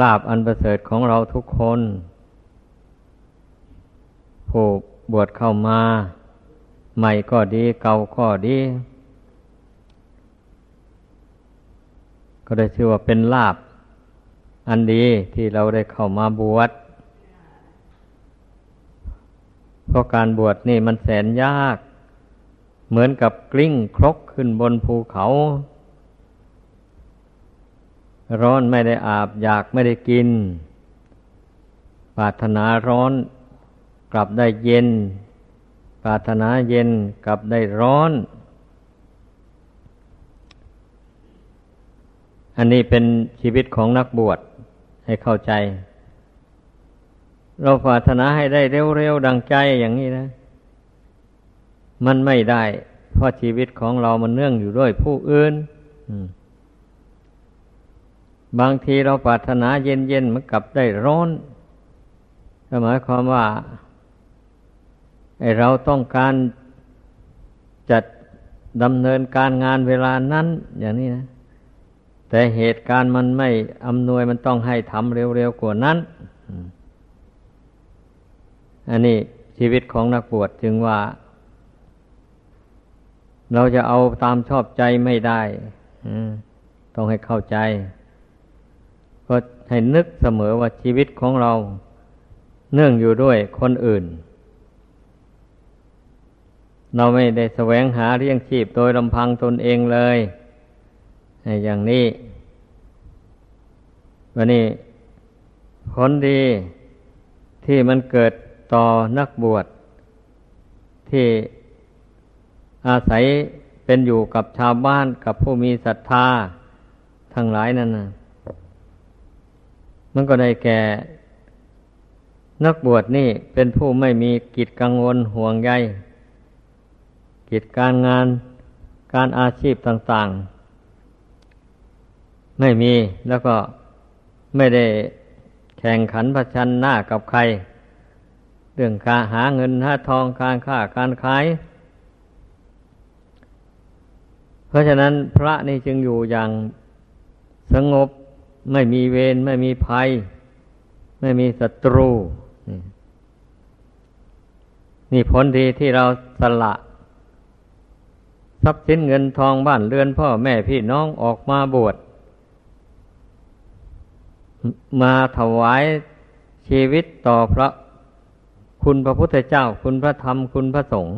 ลาบอันประเสริฐของเราทุกคน ผู้บวชเข้ามา ใหม่ก็ดีเก่าก็ดี ก็ได้ชื่อว่าเป็นลาบ อันดีที่เราได้เข้ามาบวชเพราะการบวชนี่มันแสนยาก เหมือนกับกลิ้งครกขึ้นบนภูเขา ร้อนไม่ได้อาบ อยากไม่ได้กิน ปรารถนาร้อนกลับได้เย็น ปรารถนาเย็นกลับได้ร้อน อันนี้เป็นชีวิตของนักบวชให้เข้าใจ เราปรารถนาให้ได้เร็วๆดังใจอย่างนี้นะ มันไม่ได้ เพราะชีวิตของเรามันเนื่องอยู่ด้วยผู้อื่น บางทีเราปรารถนาเย็นๆมันกลับได้ร้อนหมายความว่าไอเราต้องการจัดดำเนินการงานเวลานั้น อย่างนี้นะ แต่เหตุการณ์มันไม่อำนวยมันต้องให้ทำเร็วๆกว่านั้น อันนี้ชีวิตของนักบวชจึงว่า เราจะเอาตามชอบใจไม่ได้ต้องให้เข้าใจ ก็ให้นึกเสมอว่าชีวิตของเรา เนื่องอยู่ด้วยคนอื่น เราไม่ได้แสวงหาเลี้ยงชีพโดยลำพังตนเองเลยอย่างนี้วันนี้ผลดีที่มันเกิดต่อนักบวชที่อาศัยเป็นอยู่กับชาวบ้านกับผู้มีศรัทธาทั้งหลายนั่นนะ มันก็ได้แก่ นักบวชนี่เป็นผู้ไม่มีกิจกังวลห่วงใยกิจการงานการอาชีพต่าง ๆ ไม่มีแล้วก็ไม่ได้แข่งขันประชันหน้ากับใคร เรื่องการหาเงินหาทองการค้าการขาย เพราะฉะนั้นพระนี่จึงอยู่อย่างสงบ ไม่มีเวรไม่มีภัย ไม่มีศัตรู นี่ผลดีที่เราสละ ทรัพย์สินเงินทองบ้านเรือนพ่อแม่พี่น้องออกมาบวชมาถวายชีวิตต่อพระคุณพระพุทธเจ้า คุณพระธรรมคุณพระสงฆ์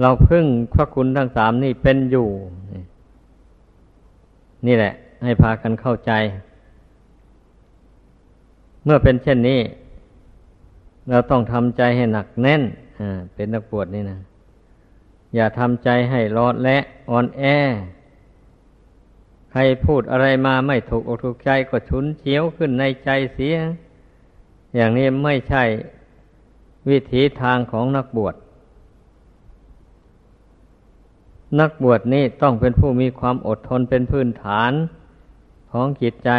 เราพึ่งพระคุณทั้งสามนี่เป็นอยู่ นี่แหละ ให้พากันเข้าใจ เมื่อเป็นเช่นนี้ เราต้องทำใจให้หนักแน่นเป็นนักปวดนี่นะอย่าทำใจให้รอดและอ่อนแอ ใครพูดอะไรมาไม่ถูกอกถูกใจก็ชุนเฉียวขึ้นในใจเสีย อย่างนี้ไม่ใช่วิถีทางของนักบวช นักบวชนี่ต้องเป็นผู้มีความอดทนเป็นพื้นฐานของจิตใจ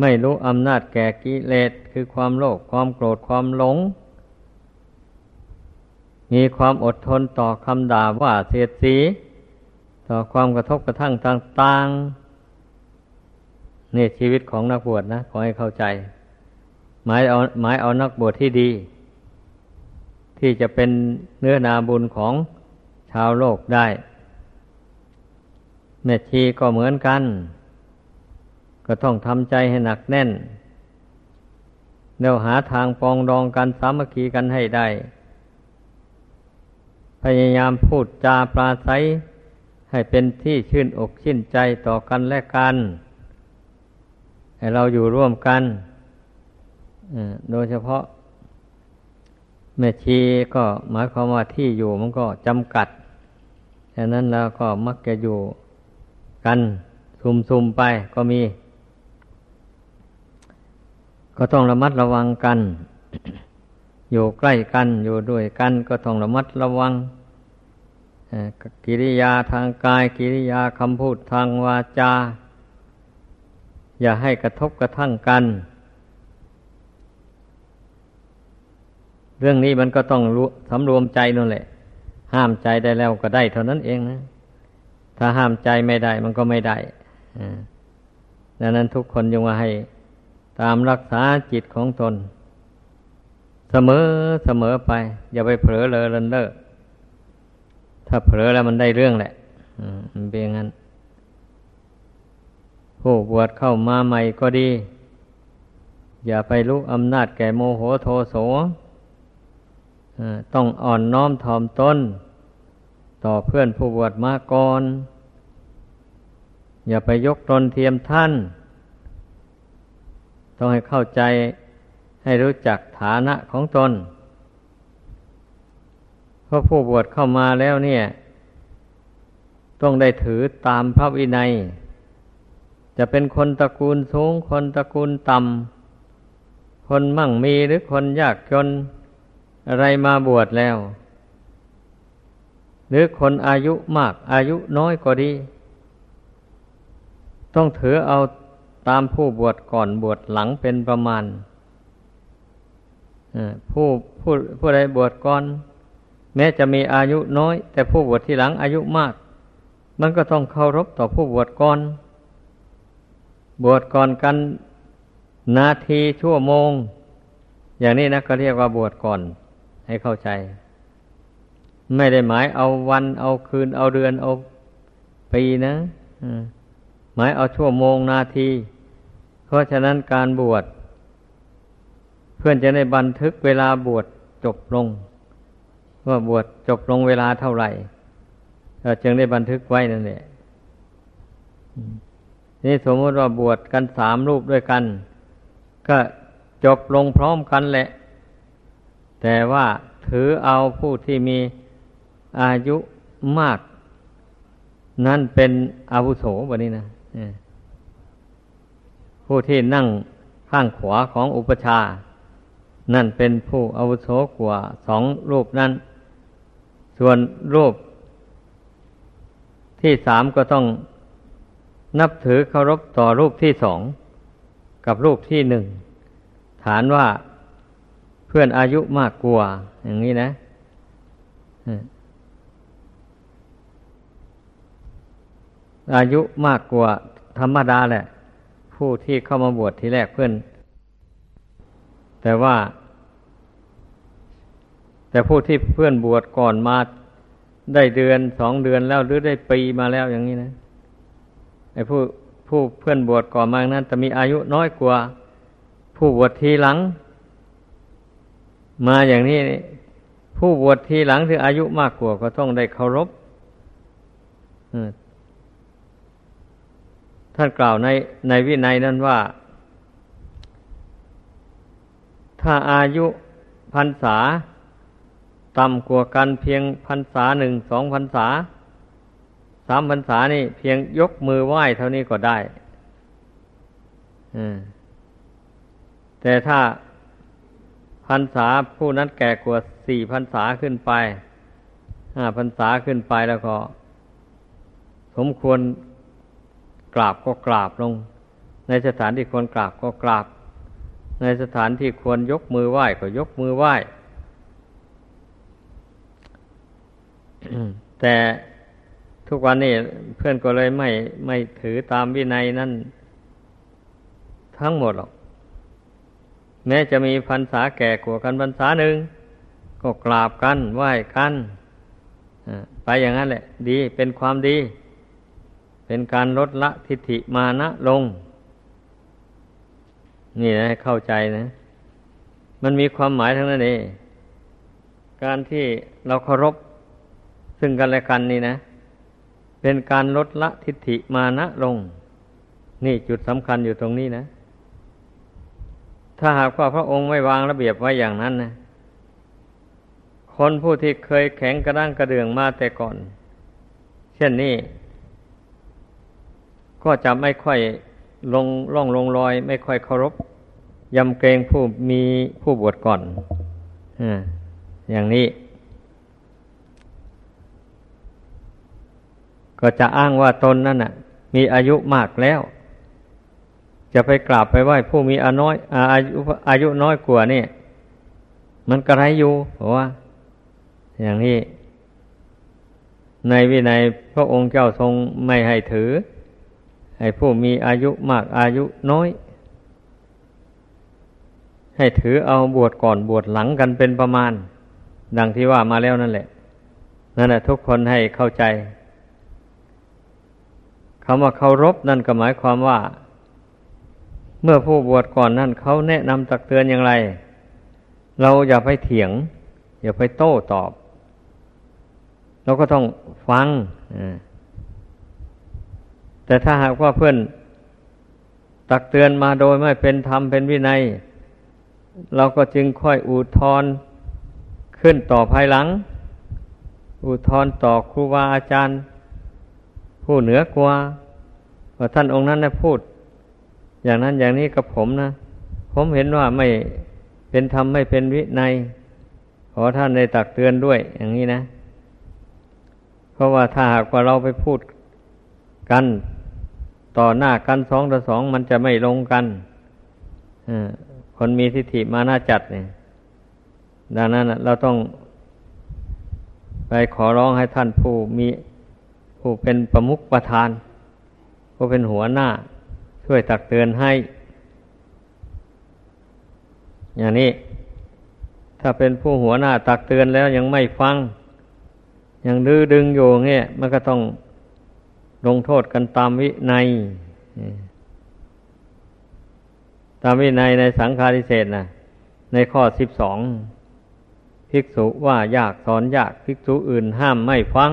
ไม่รู้อำนาจแก่กิเลสคือความโลภความโกรธความหลง มีความอดทนต่อคำด่าว่าเสียดสี ต่อความกระทบกระทั่งต่างๆนี่ชีวิตของนักบวชนะขอให้เข้าใจ หมายเอาหมายเอานักบวชที่ดี ที่จะเป็นเนื้อนาบุญของาวโลกได้ แม่ชีก็เหมือนกัน ก็ต้องทำใจให้หนักแน่นเดี๋ยวหาทางปองดองกันสามัคคีกันให้ได้ พยายามพูดจาปราศัย ให้เป็นที่ชื่นอกชื่นใจต่อกันและกัน ให้เราอยู่ร่วมกัน โดยเฉพาะแม่ชีก็หมายความว่าที่อยู่มันก็จำกัด ฉะนั้นเราก็มักจะอยู่กันซุมๆไปก็มี ก็ต้องระมัดระวังกัน อยู่ใกล้กันอยู่ด้วยกัน ก็ต้องระมัดระวังกิริยาทางกาย กิริยาคำพูดทางวาจา อย่าให้กระทบกระทั่งกัน เรื่องนี้มันก็ต้องสำรวมใจนั่นแหละ ห้ามใจได้แล้วก็ได้เท่านั้นเองนะ ถ้าห้ามใจไม่ได้มันก็ไม่ได้ดังนั้นทุกคนยังว่าให้ ตามรักษาจิตของตน เสมอเสมอไป อย่าไปเผลอเลยเลินเล่อถ้าเผลอแล้วมันได้เรื่องแหละมันเป็นงั้น ผู้บวชเข้ามาใหม่ก็ดี อย่าไปลุกอำนาจแก่โมโหโทโสต้องอ่อนน้อมถ่อมตน ต่อเพื่อนผู้บวชมาก่อน อย่าไปยกตนเทียมท่าน ต้องให้เข้าใจให้รู้จักฐานะของตน เพราะผู้บวชเข้ามาแล้วเนี่ย ต้องได้ถือตามพระวินัย จะเป็นคนตระกูลสูง คนตระกูลต่ำ คนมั่งมีหรือคนยากจนอะไรมาบวชแล้ว หรือคนอายุมากอายุน้อยก็ดี ต้องถือเอาตามผู้บวชก่อนบวชหลังเป็นประมาณผู้ผู้ผู้ใดบวชก่อน แม้จะมีอายุน้อย แต่ผู้บวชที่หลังอายุมาก มันก็ต้องเคารพต่อผู้บวชก่อน บวชก่อนกันนาทีชั่วโมง อย่างนี้นะก็เรียกว่าบวชก่อนให้เข้าใจ ไม่ได้หมายเอาวัน เอาคืน เอาเดือน เอาปีนะหมายเอาชั่วโมงนาที เพราะฉะนั้นการบวช เพื่อนจะได้บันทึกเวลาบวชจบลง ว่าบวชจบลงเวลาเท่าไหร่จึงได้บันทึกไว้นั่นแหละนี่สมมติว่าบวชกันสามรูปด้วยกัน ก็จบลงพร้อมกันแหละ แต่ว่าถือเอาผู้ที่มี อายุมาก นั่นเป็นอาวุโสแบบนี้นะผู้ที่นั่งข้างขวาของอุปชา นั่นเป็นผู้อาวุโสกว่าสองรูปนั้น ส่วนรูป ที่สามก็ต้องนับถือเคารพต่อรูปที่สองกับรูปที่หนึ่งฐานว่าเพื่อนอายุมากกว่า อย่างนี้นะ อายุมากกว่าธรรมดาแหละ ผู้ที่เข้ามาบวชทีแรกเพื่อน แต่ว่า แต่ผู้ที่เพื่อนบวชก่อนมาได้เดือนสองเดือนแล้วหรือได้ปีมาแล้วอย่างนี้นะไอ้ผู้ผู้เพื่อนบวชก่อนมานั้นจะมีอายุน้อยกว่า ผู้บวชทีหลัง มาอย่างนี้ ผู้บวชทีหลังที่อายุมากกว่าก็ต้องได้เคารพ ท่านกล่าวในในวินัยนั้นว่า ถ้าอายุพรรษา ต่ำกว่ากันเพียงพรรษาหนึ่งสองพรรษาสามพรรษานี่เพียงยกมือไหว้เท่านี้ก็ได้แต่ถ้าพรรษาผู้นั้นแก่กว่าสี่พรรษาขึ้นไปห้าพรรษาขึ้นไปแล้วก็ สมควร กราบก็กราบลง ในสถานที่ควรกราบก็กราบ ในสถานที่ควรยกมือไหว้ก็ยกมือไหว้ แต่ทุกวันนี้เพื่อนก็เลยไม่ไม่ถือตามวินัยนั่นทั้งหมดหรอก แม้จะมีพรรษาแก่กว่ากันพรรษาหนึ่งก็กราบกันไหว้กันไปอย่างนั้นแหละ ดีเป็นความดี เป็นการลดละทิฏฐิมานะลง นี่นะเข้าใจนะ มันมีความหมายทั้งนั้นเองการที่เราเคารพซึ่งกันและกันนี่นะ เป็นการลดละทิฏฐิมานะลง นี่จุดสำคัญอยู่ตรงนี้นะ ถ้าหากว่าพระองค์ไม่วางระเบียบไว้อย่างนั้นนะคนผู้ที่เคยแข็งกระด้างกระเดื่องมาแต่ก่อน เช่นนี้ ก็จะไม่ค่อยลงล่องลงรอย ไม่ค่อยเคารพยำเกรงผู้มีผู้บวชก่อนอย่างนี้ ก็จะอ้างว่าตนนั่นน่ะ มีอายุมากแล้ว จะไปกราบไปไหว้ผู้มีอาน้อยอายุอายุน้อยกว่านี่มันกระไรอยู่เพราะว่า อย่างนี้ ในวินัยพระองค์เจ้าทรงไม่ให้ถือ ให้ผู้มีอายุมากอายุน้อย ให้ถือเอาบวชก่อนบวชหลังกันเป็นประมาณ ดังที่ว่ามาแล้วนั่นแหละ นั่นแหละทุกคนให้เข้าใจคำว่าเคารพนั่นก็หมายความว่า เมื่อผู้บวชก่อนนั่นเขาแนะนำตักเตือนอย่างไร เราอย่าไปเถียง อย่าไปโต้ตอบ เราก็ต้องฟังอ่า แต่ถ้าหากว่าเพื่อนตักเตือนมาโดยไม่เป็นธรรมเป็นวินัย เราก็จึงค่อยอุทธรขึ้นต่อภายหลัง อุทธรต่อครูบาอาจารย์ ผู้เหนือกว่าว่าท่านองค์นั้นนะพูด อย่างนั้นอย่างนี้กับผมนะ ผมเห็นว่าไม่เป็นธรรมไม่เป็นวินัยขอท่านได้ตักเตือนด้วย อย่างนี้นะ เพราะว่าถ้าหากว่าเราไปพูดกัน ต่อหน้ากันสองต่อสองมันจะไม่ลงกันคนมีทิฏฐิมาน่าจัดเนี่ย ดังนั้นเราต้องไปขอร้องให้ท่านผู้มีผู้เป็นประมุขประธาน ผู้เป็นหัวหน้า ช่วยตักเตือนให้ อย่างนี้ ถ้าเป็นผู้หัวหน้าตักเตือนแล้วยังไม่ฟัง ยังดื้อดึงอยู่เงี้ยมันก็ต้อง ลงโทษกันตามวินัยตามวินัยในสังฆาริเศษนะในข้อสิบสองภิกษุว่ายากสอนยากภิกษุอื่นห้ามไม่ฟัง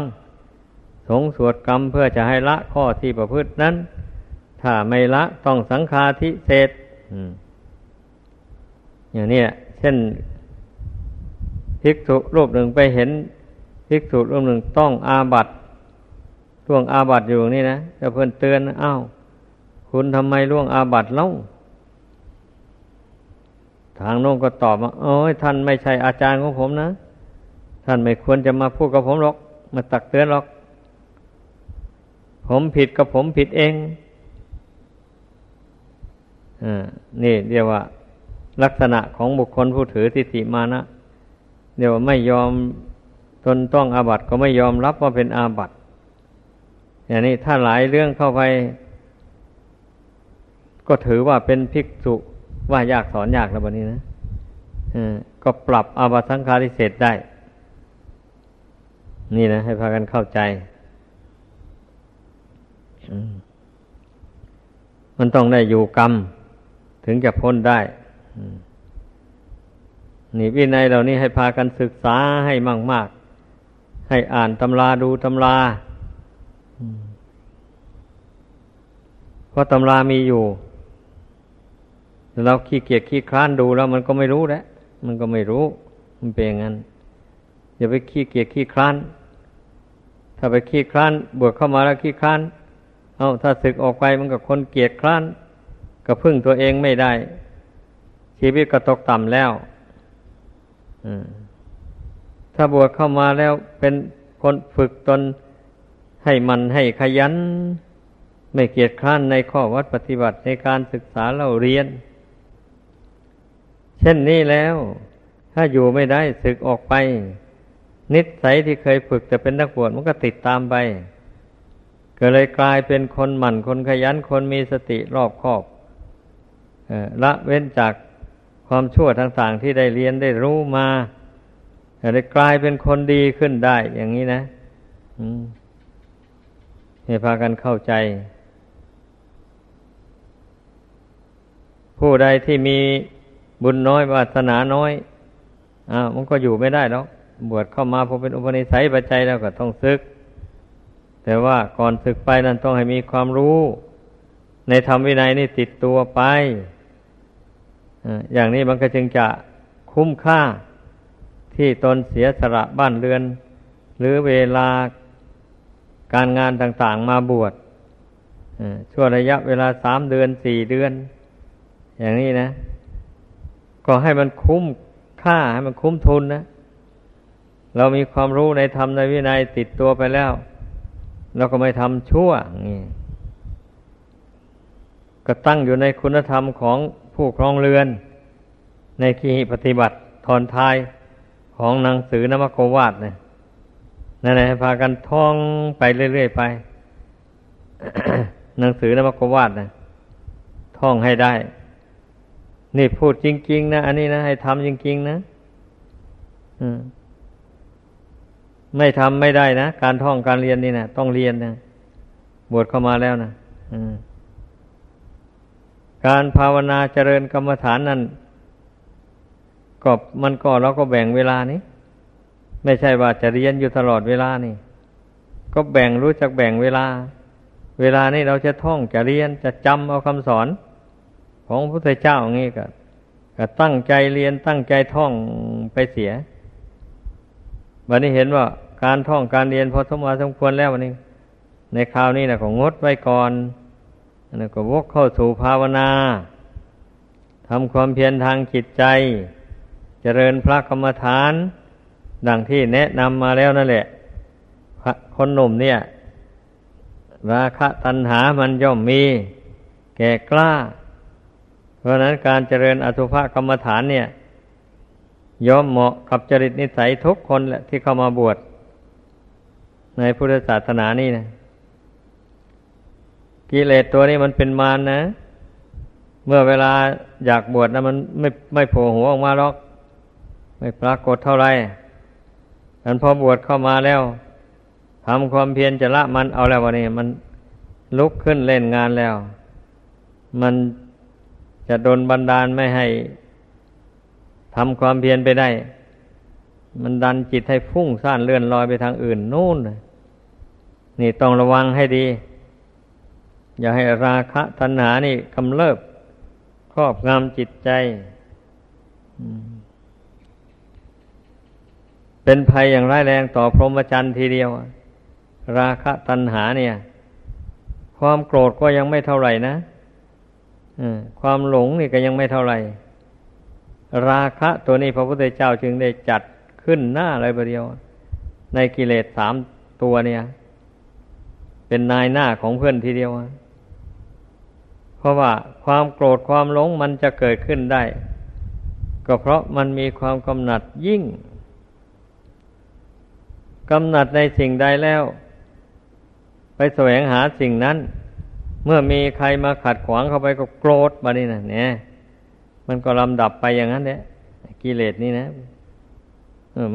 สงสวดกรรมเพื่อจะให้ละข้อที่ประพฤตินั้น ถ้าไม่ละต้องสังฆาทิเศษอย่างนี้เช่นภิกษุรูปหนึ่งไปเห็นภิกษุรูปหนึ่งต้องอาบัต ล่วงอาบัตอยู่นี่นะจะเพื่อนเตือนอ้าวคุณทำไมล่วงอาบัตเล่าทางโน้นก็ตอบว่าโอ้ยท่านไม่ใช่อาจารย์ของผมนะ ท่านไม่ควรจะมาพูดกับผมหรอก มาตักเตือนหรอก ผมผิดกับผมผิดเองอ่านี่เรียกว่า ลักษณะของบุคคลผู้ถือทิฏฐิมานะเรียกว่าไม่ยอมตนต้องอาบัติก็ไม่ยอมรับว่าเป็นอาบัติ อย่างนี้ถ้าหลายเรื่องเข้าไป ก็ถือว่าเป็นภิกษุว่ายากสอนยากแล้วแบบนี้นะก็ปรับอาบัตสังฆาริเศษได้ นี่นะ ให้พากันเข้าใจ มันต้องได้อยู่กรรม ถึงจะพ้นได้นี่วินัยเหล่านี้ให้พากันศึกษาให้มากให้อ่านตำราดูตำรา เพราะตำรามีอยู่เราขี้เกียจขี้คลานดูแล้ว มันก็ไม่รู้แล้วมันก็ไม่รู้ มันเป็นอย่างนั้นอย่าไปขี้เกียจขี้คลาน ถ้าไปขี้คลานบวชเข้ามาแล้วขี้คลาน เอาถ้าศึกออกไปมันกับคนเกียจคลานก็พึ่งตัวเองไม่ได้ ชีวิตก็ตกต่ำแล้วอืมถ้าบวชเข้ามาแล้วเป็นคนฝึกตน ให้มันให้ขยัน ไม่เกียจคร้านในข้อวัดปฏิบัติในการศึกษาเราเรียน เช่นนี้แล้ว ถ้าอยู่ไม่ได้ศึกออกไป นิสัยที่เคยฝึกแต่เป็นนักบวชมันก็ติดตามไป ก็เลยกลายเป็นคนหมั่นคนขยันคนมีสติรอบคอบละเว้นจากความชั่วต่างๆที่ได้เรียนได้รู้มาจะได้กลายเป็นคนดีขึ้นได้อย่างนี้นะ ให้พากันเข้าใจ ผู้ใดที่มีบุญน้อยวาสนาน้อยอ้าวมันก็อยู่ไม่ได้แล้วบวชเข้ามาพอเป็นอุปนิสัยปัจจัยแล้วก็ต้องซึก แต่ว่าก่อนศึกไปนั้นต้องให้มีความรู้ ในธรรมวินัยนี่ติดตัวไปอย่างนี้มันก็จึงจะคุ้มค่าที่ตนเสียสละบ้านเรือน หรือเวลา การงานต่างๆมาบวชช่วงระยะเวลาสามเดือนสี่เดือน อย่างนี้นะ ก็ให้มันคุ้มค่าให้มันคุ้มทุนนะ เรามีความรู้ในธรรมในวินัยติดตัวไปแล้ว เราก็ไม่ทำชั่วนี่ก็ตั้งอยู่ในคุณธรรมของผู้ครองเรือน ในขีปฏิบัติทอนทายของหนังสือนมโกวาดเนี่ย นั่นแหละพากันท่องไปเรื่อยๆไป หนังสือนมกวาดนะท่องให้ได้ นี่พูดจริง ๆ นะ อันนี้นะ ให้ทำจริง ๆ นะไม่ทำไม่ได้นะ การท่องการเรียนนี่นะต้องเรียนนะบวชเข้ามาแล้วนะการภาวนาเจริญกรรมฐานนั้นก็มันก็เราก็แบ่งเวลานี้ ไม่ใช่ว่าจะเรียนอยู่ตลอดเวลานี่ ก็แบ่งรู้จักแบ่งเวลา เวลานี้เราจะท่องจะเรียนจะจำเอาคำสอน ของพระพุทธเจ้าอย่างนี้ก็ก็ตั้งใจเรียนตั้งใจท่องไปเสีย วันนี้เห็นว่าการท่องการเรียนพอสมควรสมควรแล้ววันนี้ ในคราวนี้นะก็งงดไว้ก่อนแล้วก็วกเข้าสู่ภาวนาทำความเพียรทางจิตใจ เจริญพระกรรมฐาน ดังที่แนะนำมาแล้วนั่นแหละคนหนุ่มเนี่ย ราคะตัณหามันย่อมมี แก่กล้า เพราะนั้นการเจริญอสุภกรรมฐานเนี่ยย่อมเหมาะกับจริตนิสัยทุกคนแหละที่เข้ามาบวชในพุทธศาสนานี่นะกิเลสตัวนี้มันเป็นมารนนะ เมื่อเวลาอยากบวชนะมันไม่ไม่โผล่หัวออกมาหรอก ไม่ปรากฏเท่าไหร่ อันพอบวชเข้ามาแล้วทำความเพียรจะละมันเอาแล้ววันนี้ มันลุกขึ้นเล่นงานแล้ว มันจะโดนบันดาลไม่ให้ทำความเพียรไปได้ มันดันจิตให้ฟุ้งซ่านเลื่อนลอยไปทางอื่นนู่นนี่ต้องระวังให้ดี อย่าให้ราคะตัณหานี่กำเริบครอบงำจิตใจ เป็นภัยอย่างร้ายแรงต่อพรหมจรรย์ทีเดียว ราคะตัณหาเนี่ย ความโกรธก็ยังไม่เท่าไหร่นะความหลงนี่ก็ยังไม่เท่าไหร่ ราคะตัวนี้พระพุทธเจ้าจึงได้จัดขึ้นหน้าเลยประเดียว ในกิเลสสามตัวเนี่ย เป็นนายหน้าของเพื่อนทีเดียว เพราะว่าความโกรธความหลงมันจะเกิดขึ้นได้ ก็เพราะมันมีความกำหนัดยิ่ง กำหนัดในสิ่งใดแล้ว ไปแสวงหาสิ่งนั้น เมื่อมีใครมาขัดขวางเข้าไปก็โกรธมานี่นะเนี่ยมันก็ลำดับไปอย่างนั้นเนี่ยกิเลสนี่นะ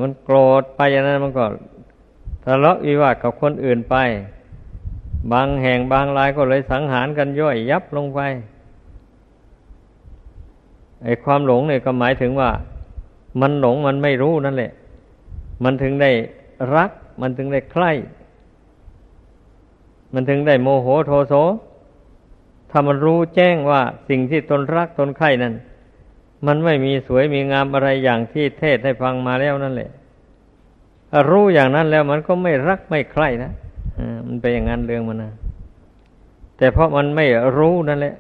มันโกรธไปอย่างนั้นมันก็ทะเลาะวิวาทกับคนอื่นไป บางแห่งบางรายก็เลยสังหารกันย่อยยับลงไปไอ้ความหลงเนี่ยก็หมายถึงว่า มันหลงมันไม่รู้นั่นแหละ มันถึงได้ รัก มันถึงได้ใคร่ มันถึงได้โมโหโทโสถ้ามันรู้แจ้งว่าสิ่งที่ตนรักตนใคร่นั้น มันไม่มีสวยมีงามอะไรอย่างที่เทศให้ฟังมาแล้วนั่นแหละรู้อย่างนั้นแล้วมันก็ไม่รักไม่ใคร่นะมันเป็นอย่างนั้นเรื่องมันนะแต่เพราะมันไม่รู้นั่นแหละ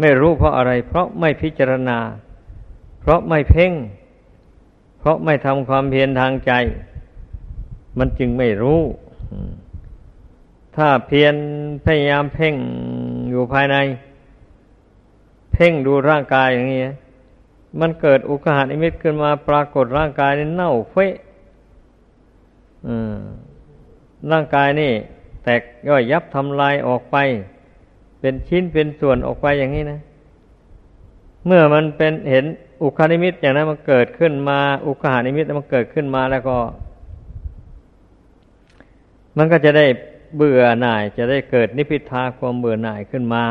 ไม่รู้เพราะอะไร เพราะไม่พิจารณา เพราะไม่เพ่ง เพราะไม่ทำความเพียรทางใจ มันจึงไม่รู้ ถ้าเพียรพยายามเพ่งอยู่ภายใน เพ่งดูร่างกายอย่างนี้มันเกิดอุกหานิมิตขึ้นมาปรากฏร่างกายนี่เน่าเฟะร่างกายนี่ แตกย่อยยับทำลายออกไป เป็นชิ้นเป็นส่วนออกไปอย่างนี้นะ เมื่อมันเป็นเห็นอุคานิมิตอย่างนั้นมันเกิดขึ้นมา อุคหานิมิตมันเกิดขึ้นมาแล้วก็ มันก็จะได้เบื่อหน่าย จะได้เกิดนิพพิทาความเบื่อหน่ายขึ้นมา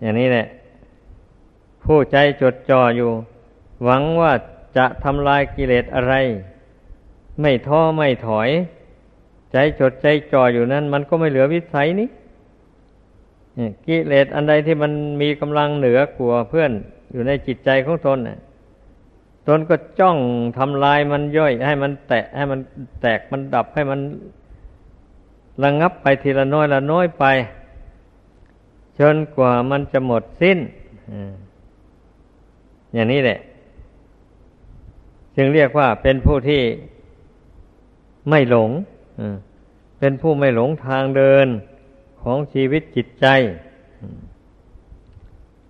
อย่างนี้แหละ ผู้ใจจดจ่ออยู่ หวังว่าจะทำลายกิเลสอะไร ไม่ท้อไม่ถอย ใจจดใจจ่ออยู่นั้น มันก็ไม่เหลือวิสัยนี้กิเลสอันใดที่มันมีกำลังเหนือกว่าเพื่อนอยู่ในจิตใจของตนน่ะ ตนก็จ้องทำลายมันย่อย ให้มันแตะให้มันแตกมันดับให้มันระงงับไปทีละน้อยละน้อยไปจนกว่ามันจะหมดสิ้นอย่างนี้แหละ จึงเรียกว่าเป็นผู้ที่ไม่หลงเป็นผู้ไม่หลงทางเดินของชีวิตจิตใจ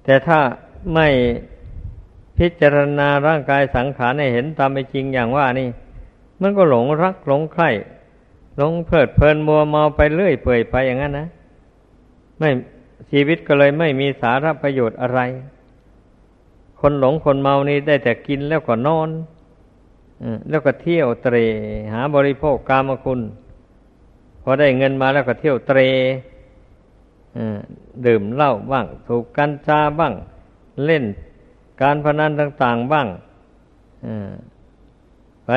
แต่ถ้าไม่ พิจารณาร่างกายสังขารให้เห็นตามเป็นจริงอย่างว่านี่ มันก็หลงรักหลงใคร่หลงเพลิดเพลินมัวเมาไปเรื่อยเปื่อยไปอย่างนั้นนะไม่ชีวิตก็เลยไม่มีสาระประโยชน์อะไร คนหลงคนเมานี่ได้แต่กินแล้วก็นอนแล้วก็เที่ยวเตร หาบริโภคกามคุณพอได้เงินมาแล้วก็เที่ยวเตรดื่มเหล้าบ้างถูกกัญชาบ้าง เล่น การพนันต่างๆบ้างไป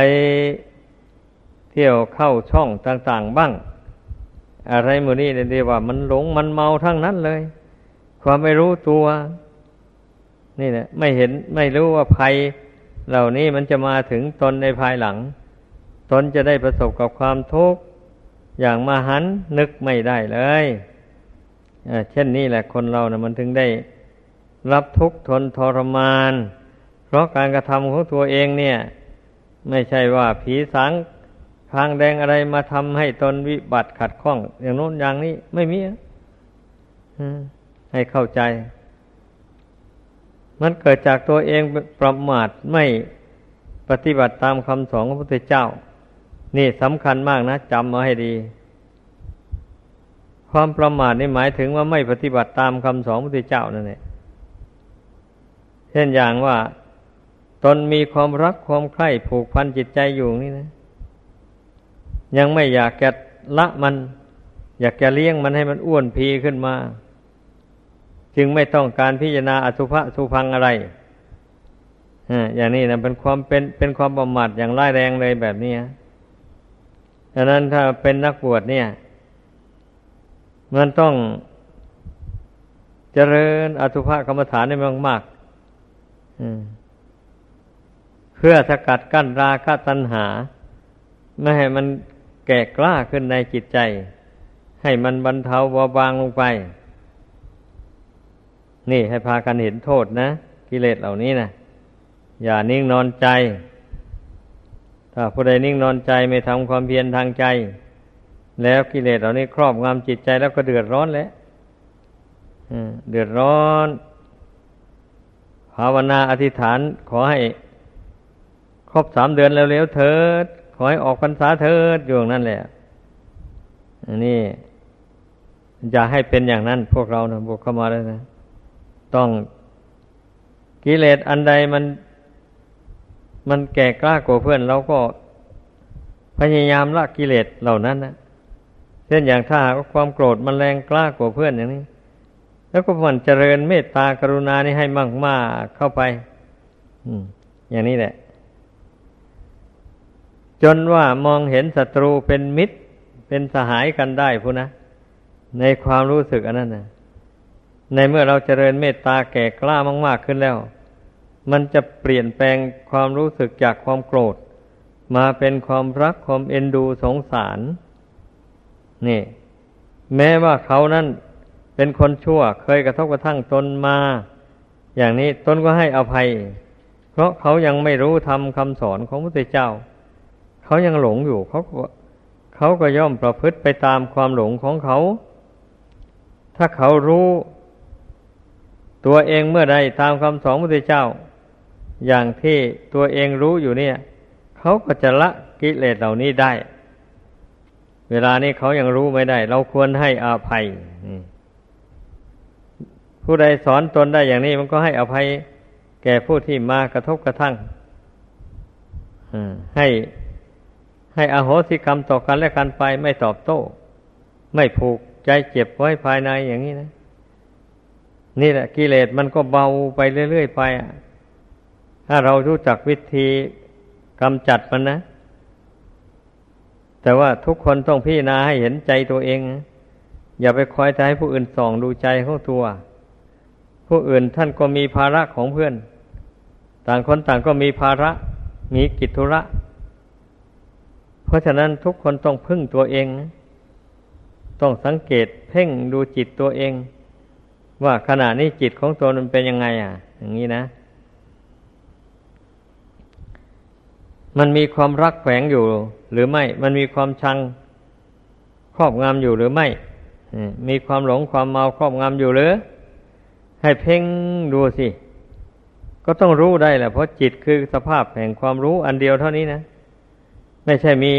เที่ยวเข้าช่องต่างๆบ้าง อะไรมือนี้เรียกว่ามันหลงมันเมาทั้งนั้นเลย ความไม่รู้ตัว นี่แหละไม่เห็นไม่รู้ว่าภัย เหล่านี้มันจะมาถึงตนในภายหลัง ตนจะได้ประสบกับความทุกข์อย่างมหันนึกไม่ได้เลยเช่นนี้แหละคนเรานะมันถึงได้ รับทุกข์ทนทรมาน เพราะการกระทำของตัวเองเนี่ย ไม่ใช่ว่าผีสางทางแดงอะไรมาทำให้ตนวิบัติขัดข้อง อย่างโน้นอย่างนี้ไม่มีให้เข้าใจ มันเกิดจากตัวเองประมาทไม่ปฏิบัติตามคำสอนของพระพุทธเจ้า นี่สำคัญมากนะจำมาให้ดี ความประมาทนี่หมายถึงว่าไม่ปฏิบัติตามคำสอนพระพุทธเจ้านั่นเอง เช่นอย่างว่า ตนมีความรักความใคร่ผูกพันจิตใจอยู่นี่นะ ยังไม่อยากแกละมัน อยากจะเลี้ยงมันให้มันอ้วนพีขึ้นมา จึงไม่ต้องการพิจารณาอสุภะสุพังอะไรอย่างนี้นะเป็นความเป็นเป็นความประมาทอย่างร้ายแรงเลยแบบนี้ดังนั้นถ้าเป็นนักบวชเนี่ย มันต้องเจริญอสุภกรรมฐานในมากมาก เพื่อสกัดกั้นราคะตัณหา ไม่ให้มันแก่กล้าขึ้นในจิตใจ ให้มันบรรเทาเบาบางลงไป นี่ให้พากันเห็นโทษนะ กิเลสเหล่านี้นะอย่านิ่งนอนใจ ถ้าผู้ใดนิ่งนอนใจไม่ทำความเพียรทางใจ แล้วกิเลสเหล่านี้ครอบงำจิตใจแล้วก็เดือดร้อนแล้วเดือดร้อน ภาวนาอธิษฐานขอให้ครบสามเดือนเร็วเถิด ขอให้ออกพรรษาเถิดอยู่นั่นแหละอันนี้อย่าให้เป็นอย่างนั้น พวกเรานะบุกเข้ามาแล้วนะ ต้องกิเลสอันใดมัน มันแก่กล้ากว่าเพื่อนเราก็พยายามละกิเลสเหล่านั้นนะเช่นอย่างถ้าความโกรธมันแรงกล้ากว่าเพื่อนอย่างนี้ แล้วก็มันเจริญเมตตากรุณานี่ให้มากมาเข้าไปอืมอย่างนี้แหละ จนว่ามองเห็นศัตรูเป็นมิตร เป็นสหายกันได้พูนะ ในความรู้สึกอันนั้นนะในเมื่อเราเจริญเมตตาแก่กล้ามาก ๆขึ้นแล้ว มันจะเปลี่ยนแปลงความรู้สึกจากความโกรธ มาเป็นความรักความเอ็นดูสงสาร นี่ แม้ว่าเขานั้น เป็นคนชั่ว เคยกระทบกระทั่งตนมา อย่างนี้ตนก็ให้อภัย เพราะเขายังไม่รู้ทำคำสอนของพระพุทธเจ้า เขายังหลงอยู่เขาก็เขาก็ย่อมประพฤติไปตามความหลงของเขา ถ้าเขารู้ตัวเองเมื่อใดตามคำสอนพระพุทธเจ้า อย่างที่ตัวเองรู้อยู่เนี่ย เขาก็จะละกิเลสเหล่านี้ได้ เวลานี้เขายังรู้ไม่ได้ เราควรให้อภัย ผู้ใดสอนตนได้อย่างนี้ มันก็ให้อภัยแก่ผู้ที่มากระทบกระทั่งให้ให้อโหสิกรรมต่อกันและกันไปไม่ตอบโต้ ไม่ผูกใจเจ็บไว้ภายในอย่างนี้นะ นี่แหละกิเลสมันก็เบาไปเรื่อยๆไปถ้าเรารู้จักวิธีกำจัดมันนะ แต่ว่าทุกคนต้องพิจารณาให้เห็นใจตัวเอง อย่าไปคอยใจให้ผู้อื่นส่องดูใจของตัว ผู้อื่นท่านก็มีภาระของเพื่อน ต่างคนต่างก็มีภาระ มีกิจธุระ เพราะฉะนั้นทุกคนต้องพึ่งตัวเอง ต้องสังเกตเพ่งดูจิตตัวเอง ว่าขณะนี้จิตของตัวมันเป็นยังไง อะ อย่างนี้นะ มันมีความรักแฝงอยู่หรือไม่ มันมีความชังครอบงำอยู่หรือไม่ มีความหลงความเมาครอบงำอยู่หรือ ให้เพ่งดูสิ ก็ต้องรู้ได้แหละเพราะจิตคือสภาพแห่งความรู้อันเดียวเท่านี้นะ ไม่ใช่มี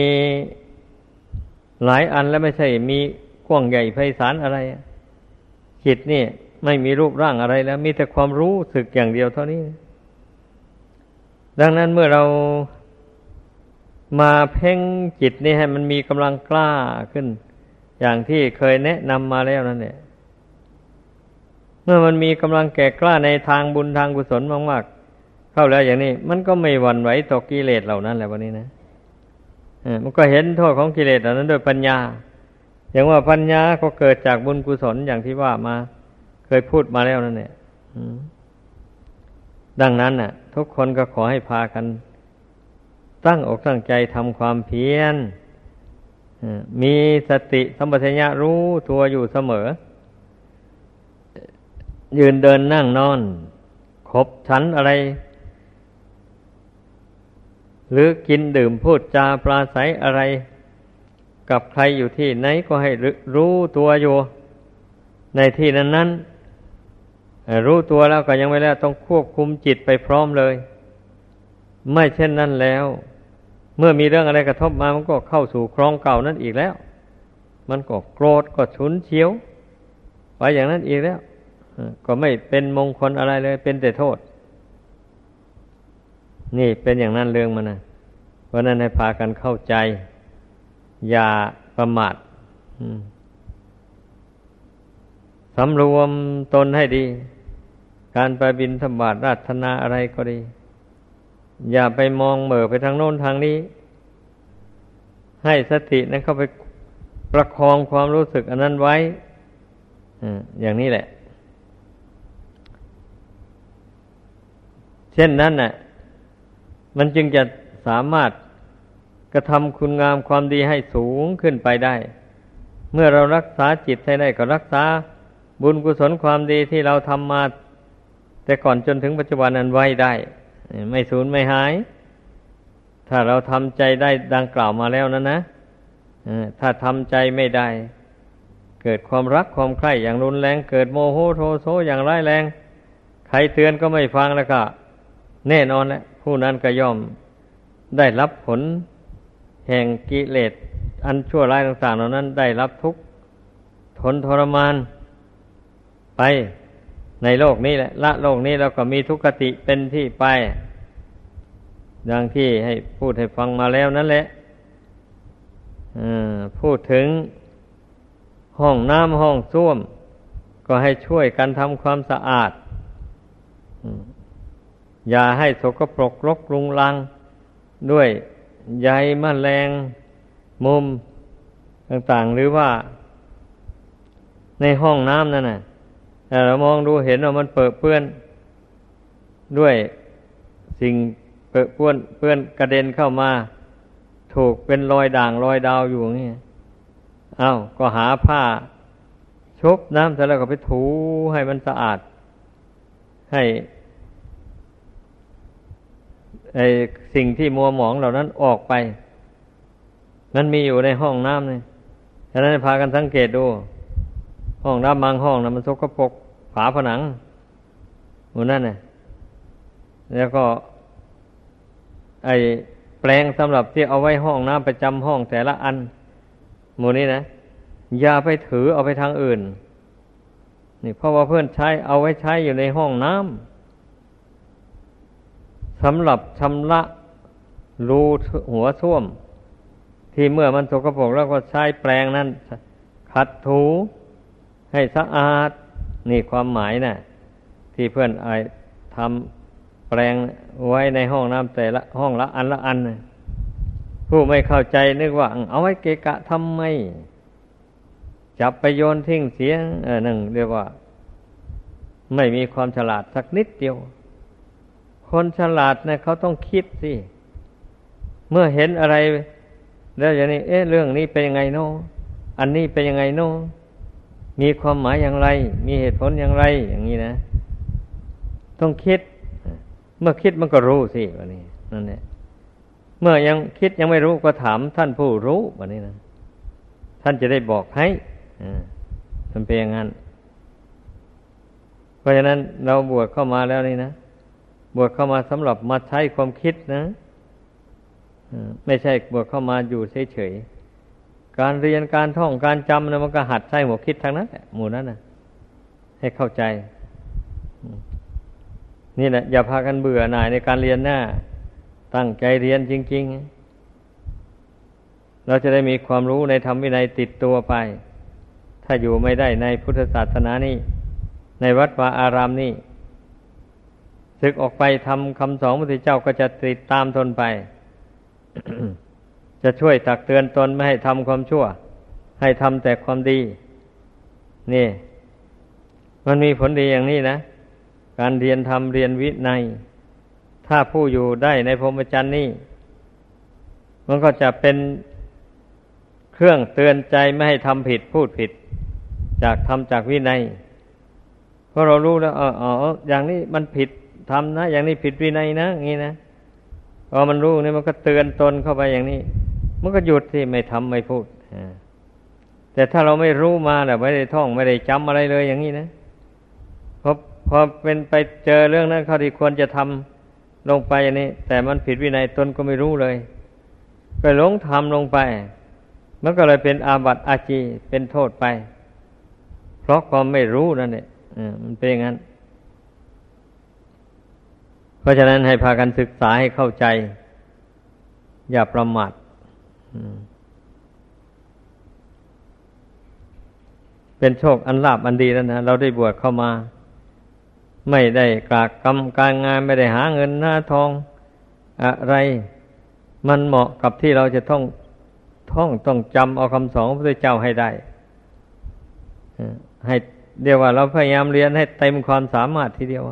หลายอันแล้วไม่ใช่มีกว้างใหญ่ไพศาลอะไร จิตนี่ไม่มีรูปร่างอะไรแล้ว มีแต่ความรู้สึกอย่างเดียวเท่านี้ดังนั้นเมื่อเรามาเพ่งจิตนี่ให้มันมีกำลังกล้าขึ้น อย่างที่เคยแนะนำมาแล้วนั่นเนี่ย เมื่อมันมีกำลังแก่กล้าในทางบุญทางกุศลมากๆ เข้าแล้วอย่างนี้ มันก็ไม่หวั่นไหวต่อกิเลสเหล่านั้นแหละวันนี้นะมันก็เห็นโทษของกิเลสเหล่านั้นโดยปัญญา อย่างว่าปัญญาก็เกิดจากบุญกุศลอย่างที่ว่ามา เคยพูดมาแล้วนั่นเนี่ยดังนั้นน่ะ ทุกคนก็ขอให้พากัน ตั้งอกตั้งใจทำความเพียรมีสติสัมปชัญญะรู้ตัวอยู่เสมอ ยืนเดินนั่งนอนคบฉันอะไร หรือกินดื่มพูดจาปราศัยอะไร กับใครอยู่ที่ไหนก็ให้รู้ตัวอยู่ ในที่นั้นนั้นรู้ตัวแล้วก็ยังไม่แล้วต้องควบคุมจิตไปพร้อมเลย ไม่เช่นนั้นแล้ว เมื่อมีเรื่องอะไรกระทบมามันก็เข้าสู่ครองเก่านั่นอีกแล้ว มันก็โกรธก็ฉุนเฉียว ไปอย่างนั้นอีกแล้ว ก็ไม่เป็นมงคลอะไรเลย เป็นแต่โทษ นี่เป็นอย่างนั้นเรื่องมันนะเพราะนั้นให้พากันเข้าใจ อย่าประมาทสำรวมตนให้ดี การไปบินธบาตราธนาอะไรก็ดี อย่าไปมองเหม่อไปทางโน้นทางนี้ ให้สตินั้นเข้าไปประคองความรู้สึกอันนั้นไว้อย่างนี้แหละ ช่นนั้นน่ะ มันจึงจะสามารถกระทำคุณงามความดีให้สูงขึ้นไปได้ เมื่อเรารักษาจิตให้ได้ก็รักษาบุญกุศลความดีที่เราทำมา แต่ก่อนจนถึงปัจจุบันนั้นไว้ได้ ไม่สูญไม่หาย ถ้าเราทำใจได้ดังกล่าวมาแล้วนั้นนะถ้าทำใจไม่ได้ เกิดความรักความใคร่อย่างรุนแรง เกิดโมโหโทโซอย่างร้ายแรง ใครเตือนก็ไม่ฟังแล้วก็ แน่นอนแหละผู้นั้นก็ย่อมได้รับผลแห่งกิเลสอันชั่วร้ายต่าง ๆ เหล่านั้นได้รับทุกข์ทนทรมานไปในโลกนี้แหละละโลกนี้เราก็มีทุกขติเป็นที่ไป ดังที่ให้พูดให้ฟังมาแล้วนั่นแหละพูดถึงห้องน้ำห้องส้วม ก็ให้ช่วยกันทำความสะอาด อย่าให้สกปรกรกรุงรัง ด้วยใยมแมลงมุมต่างๆ หรือว่า ในห้องน้ำนั่นน่ะเรามองดูเห็นว่ามันเปื้อนเปื้อน ด้วยสิ่งเปื้อนเปื้อนเปื้อนกระเด็นเข้ามา ถูกเป็นรอยด่างรอยดาวอยู่อย่างนี้อา้าวก็หาผ้าชุบน้ำเสร็จแล้วก็ไปถูให้มันสะอาด ให้ ไอสิ่งที่มัวหมองเหล่านั้นออกไป มันมีอยู่ในห้องน้ำนี่ฉะนั้นพากันสังเกตดู ห้องน้ำบางห้องนะมันสกปรกฝาผนังหมูนั่นเนี่ยแล้วก็ ไอแปลงสำหรับที่เอาไว้ห้องน้ำประจำห้องแต่ละอันหมูนี้นะอย่าไปถือเอาไปทางอื่น นี่เพราะว่าเพื่อนใช้เอาไว้ใช้อยู่ในห้องน้ำ สำหรับชำระรูหัวส้วม ที่เมื่อมันสกปรกแล้วก็ใช้แปรงนั้น ขัดถูให้สะอาด นี่ความหมายนะ่ะ ที่เพื่อนไอทำแปรงไว้ในห้องน้ำแต่ละห้องละอันละอันนะผู้ไม่เข้าใจนึกว่า เอาไว้เกะกะทำไม จับไปโยนทิ้งเสียเออหนึ่งเรียกว่า ไม่มีความฉลาดสักนิดเดียว คนฉลาดเนี่ยเขาต้องคิดสิ เมื่อเห็นอะไร แล้วอย่างนี้ เอ๊ะเรื่องนี้เป็นยังไงโน่อันนี้เป็นยังไงโน่มีความหมายอย่างไร มีเหตุผลอย่างไร อย่างนี้นะ ต้องคิด เมื่อคิดมันก็รู้สิวันนี้นั่นแหละเมื่อยังคิดยังไม่รู้ก็ถามท่านผู้รู้วันนี้นะท่านจะได้บอกให้อ่ามันเป็นอย่างนั้น เพราะฉะนั้นเราบวชเข้ามาแล้วนี่นะ บวชเข้ามาสำหรับมาใช้ความคิดนะไม่ใช่บวชเข้ามาอยู่เฉยๆการเรียนการท่องการจำนะมันก็หัดใช้หัวคิดทางนั้นแหละหมู่นั้นนะให้เข้าใจ นี่แหละ อย่าพากันเบื่อหน่ายในการเรียนหน้า ตั้งใจเรียนจริง ๆ เราจะได้มีความรู้ในธรรมวินัยติดตัวไป ถ้าอยู่ไม่ได้ในพุทธศาสนานี่ในวัดวาอารามนี่ ศึกออกไปทำคำสอนพระพุทธเจ้าก็จะติดตามทนไป จะช่วยตักเตือนตนไม่ให้ทำความชั่ว ให้ทำแต่ความดี นี่ มันมีผลดีอย่างนี้นะ การเรียนทำเรียนวินัยถ้าผู้อยู่ได้ในพรหมจรรย์นี่ มันก็จะเป็นเครื่องเตือนใจไม่ให้ทำผิดพูดผิด จากทำจากวินัยเพราะเรารู้แล้วอ๋ออย่างนี้มันผิด ทำนะ อย่างนี้ผิดวินัยนะอย่างนี้นะพอมันรู้เนี่ยมันก็เตือนตนเข้าไปอย่างนี้ มันก็หยุดที่ไม่ทำไม่พูดแต่ถ้าเราไม่รู้มาแบบไม่ได้ท่องไม่ได้จำอะไรเลยอย่างนี้นะพอพอเป็นไปเจอเรื่องนั้นเขาที่ควรจะทำลงไปอย่างนี้ แต่มันผิดวินัยตนก็ไม่รู้เลยไปหลงทำลงไป มันก็เลยเป็นอาบัติอาจีเป็นโทษไป เพราะความไม่รู้นั่นเองมันเป็นอย่างนั้น เพราะฉะนั้นให้พากันศึกษาให้เข้าใจ อย่าประมาทเป็นโชคอันลาบอันดีแล้วนะเราได้บวชเข้ามา ไม่ได้กลากกรรมการงานไม่ได้หาเงินหน้าทอง อะไร มันเหมาะกับที่เราจะต้องท่องต้องจำเอาคำสอนพระเจ้าให้ได้ให้เดียวว่าเราพยายามเรียนให้เต็มความสามารถทีเดียว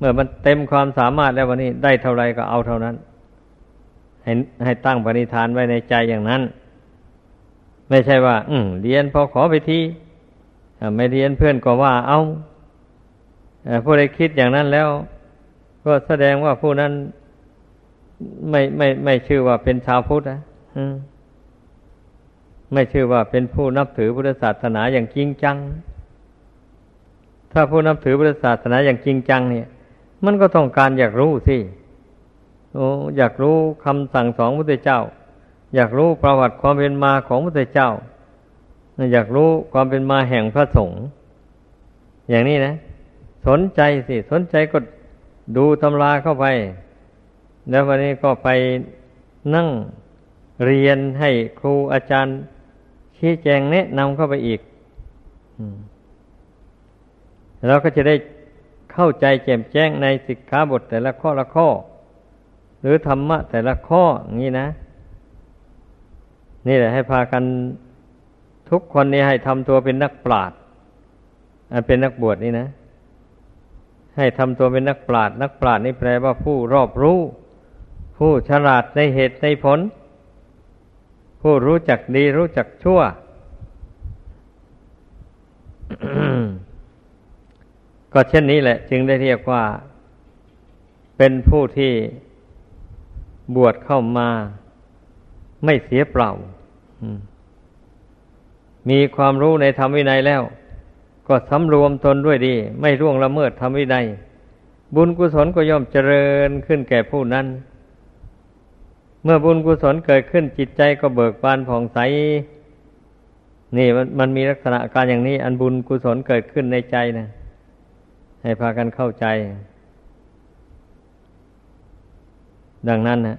เมื่อมันเต็มความสามารถแล้ววันนี้ได้เท่าไรก็เอาเท่านั้น ให้ให้ตั้งปณิธานไว้ในใจอย่างนั้น ไม่ใช่ว่า อืเรียนพอขอไปทีไม่เรียนเพื่อนก็ว่าเอาผู้ใดคิดอย่างนั้นแล้ว ก็แสดงว่าผู้นั้นไม่ไม่ไม่ชื่อว่าเป็นชาวพุทธนะไม่ชื่อว่าเป็นผู้นับถือพุทธศาสนาอย่างจริงจัง ถ้าผู้นับถือพุทธศาสนาอย่างจริงจังเนี่ย มันก็ต้องการอยากรู้สิโอ้อยากรู้คำสั่งสอนพระเจ้า อยากรู้ประวัติความเป็นมาของพระเจ้า อยากรู้ความเป็นมาแห่งพระสงฆ์อย่างนี้นะ สนใจสิ สนใจก็ดูตำราเข้าไป แล้ววันนี้ก็ไปนั่งเรียนให้ครูอาจารย์ชี้แจงแนะนำเข้าไปอีกเราก็จะได้ เข้าใจแจ่มแจ้งในสิกขาบทแต่ละข้อละข้อ หรือธรรมะแต่ละข้ออย่างนี้นะ นี่แหละให้พากันทุกคนนี้ให้ทำตัวเป็นนักปราชญ์เป็นนักบวชนี่นะ ให้ทำตัวเป็นนักปราชญ์นักปราชญ์นี่แปลว่าผู้รอบรู้ ผู้ฉลาดในเหตุในผล ผู้รู้จักดีรู้จักชั่ว ก็เช่นนี้แหละ จึงได้เรียกว่า เป็นผู้ที่บวชเข้ามา ไม่เสียเปล่า มีความรู้ในธรรมวินัยแล้ว ก็สำรวมตนด้วยดี ไม่ร่วงละเมิดธรรมวินัย บุญกุศลก็ย่อมเจริญขึ้นแก่ผู้นั้น เมื่อบุญกุศลเกิดขึ้นจิตใจก็เบิกบานผ่องใสนี่มันมันมีลักษณะการอย่างนี้ อันบุญกุศลเกิดขึ้นในใจนะ ให้พากันเข้าใจ ดังนั้นนะ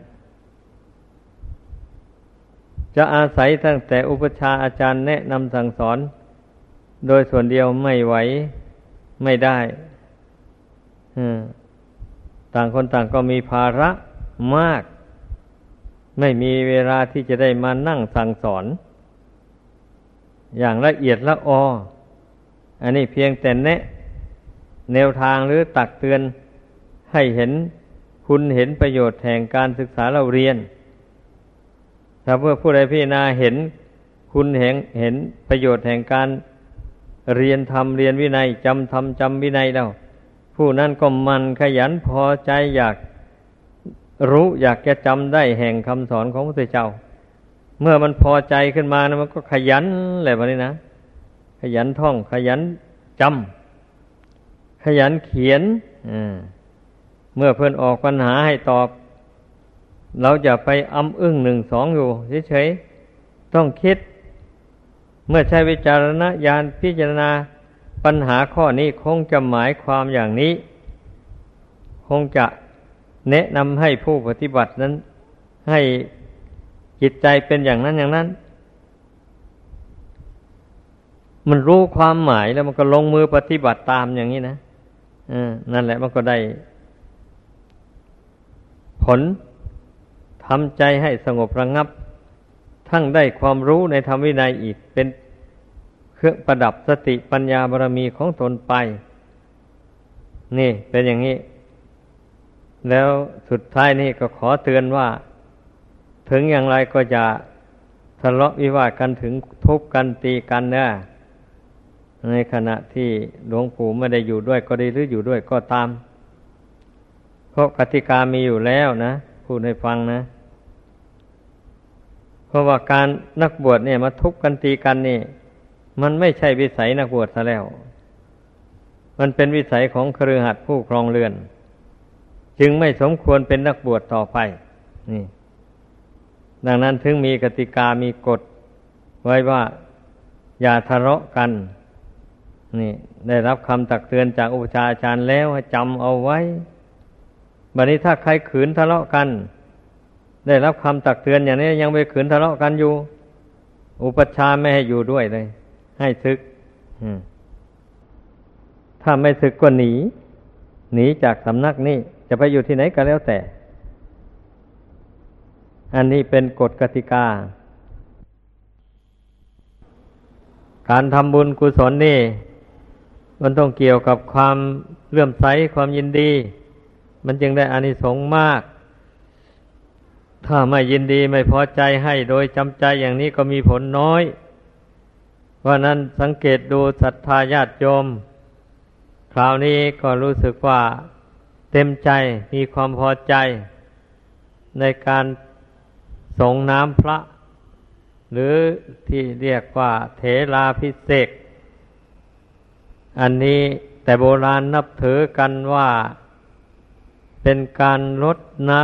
จะอาศัยตั้งแต่อุปชาอาจารย์แนะนำสั่งสอน โดยส่วนเดียวไม่ไหวไม่ได้ต่างคนต่างก็มีภาระมาก ไม่มีเวลาที่จะได้มานั่งสั่งสอน อย่างละเอียดละออ อันนี้เพียงแต่แนะ แนวทางหรือตักเตือนให้เห็นคุณเห็นประโยชน์แห่งการศึกษาเราเรียน ถ้าเพื่อผู้ใดพิจารณาเห็นคุณเห็นเห็นประโยชน์แห่งการเรียนทำเรียนวินัยจำทำจำวินัยแล้ว ผู้นั้นก็มันขยันพอใจอยากรู้อยากจะจำได้แห่งคำสอนของพระเจ้า เมื่อมันพอใจขึ้นมานะมันก็ขยันอะไรแบบนี้นะ ขยันท่องขยันจำ ขยันเขียนเมื่อเพื่อนออกปัญหาให้ตอบ เราจะไปอำอึ้งหนึ่งสองอยู่เฉยๆต้องคิด เมื่อใช้วิจารณญาณพิจารณาปัญหาข้อนี้คงจะหมายความอย่างนี้ คงจะแนะนำให้ผู้ปฏิบัตินั้น ให้จิตใจเป็นอย่างนั้นอย่างนั้น มันรู้ความหมายแล้วมันก็ลงมือปฏิบัติตามอย่างนี้นะ นั่นแหละมันก็ได้ ผลทำใจให้สงบระงงับ ทั้งได้ความรู้ในธรรมวินัยอีกเป็นเครื่องประดับสติปัญญาบารมีของตนไป นี่เป็นอย่างนี้ แล้วสุดท้ายนี่ก็ขอเตือนว่า ถึงอย่างไรก็จะทะเลาะวิวาทกันถึงทุบกันตีกันเนะ ในขณะที่หลวงปู่ไม่ได้อยู่ด้วยก็ได้หรืออยู่ด้วยก็ตาม เพราะกติกามีอยู่แล้วนะพูดให้ฟังนะ เพราะว่าการนักบวชเนี่ยมาทุบกันตีกันนี่ มันไม่ใช่วิสัยนักบวชซะแล้ว มันเป็นวิสัยของครือขัดผู้ครองเรือน จึงไม่สมควรเป็นนักบวชต่อไป นี่ ดังนั้นถึงมีกติกามีกฎ ไว้ว่าอย่าทะเลาะกัน นี่ ได้รับคำตักเตือนจากอุปชาอาจารย์แล้วให้จำเอาไว้บัดนี้ถ้าใครขืนทะเลาะกัน ได้รับคำตักเตือนอย่างนี้ยังไปขืนทะเลาะกันอยู่ อุปชาไม่ให้อยู่ด้วยเลย ให้ศึกถ้าไม่ศึกก็หนี หนีจากสำนักนี้จะไปอยู่ที่ไหนก็แล้วแต่ อันนี้เป็นกฎกติกา การทำบุญกุศลนี่ มันต้องเกี่ยวกับความเลื่อมใสความยินดี มันจึงได้อานิสงส์มาก ถ้าไม่ยินดีไม่พอใจให้โดยจำใจอย่างนี้ก็มีผลน้อยเพราะนั้นสังเกตดูศรัทธาญาติโยม คราวนี้ก็รู้สึกว่าเต็มใจมีความพอใจ ในการส่งน้ำพระ หรือที่เรียกว่าเถราพิเศษ อันนี้แต่โบราณนับถือกันว่าเป็นการลดน้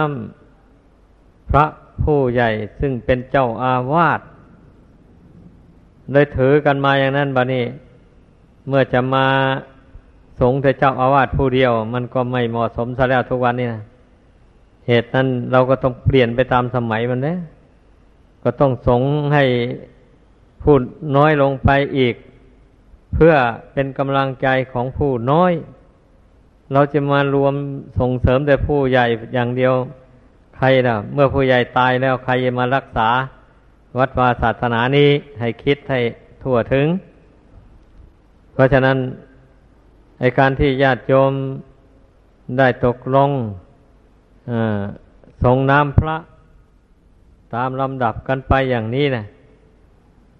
ำพระผู้ใหญ่ซึ่งเป็นเจ้าอาวาสเลยถือกันมาอย่างนั้นบะนี้ เมื่อจะมาสงแต่เจ้าอาวาสผู้เดียว มันก็ไม่เหมาะสมซะแล้วทุกวันนี้นะเหตุนั้นเราก็ต้องเปลี่ยนไปตามสมัยมันนะก็ต้องสงให้พูดน้อยลงไปอีก เพื่อเป็นกำลังใจของผู้น้อย เราจะมารวมส่งเสริมแต่ผู้ใหญ่อย่างเดียวใครนะเมื่อผู้ใหญ่ตายแล้วใครจะมารักษา วัดวาศาสนานี้ให้คิดให้ทั่วถึง เพราะฉะนั้นไอการที่ญาติโยมได้ตกลงส่งน้ำพระ ตามลำดับกันไปอย่างนี้นะ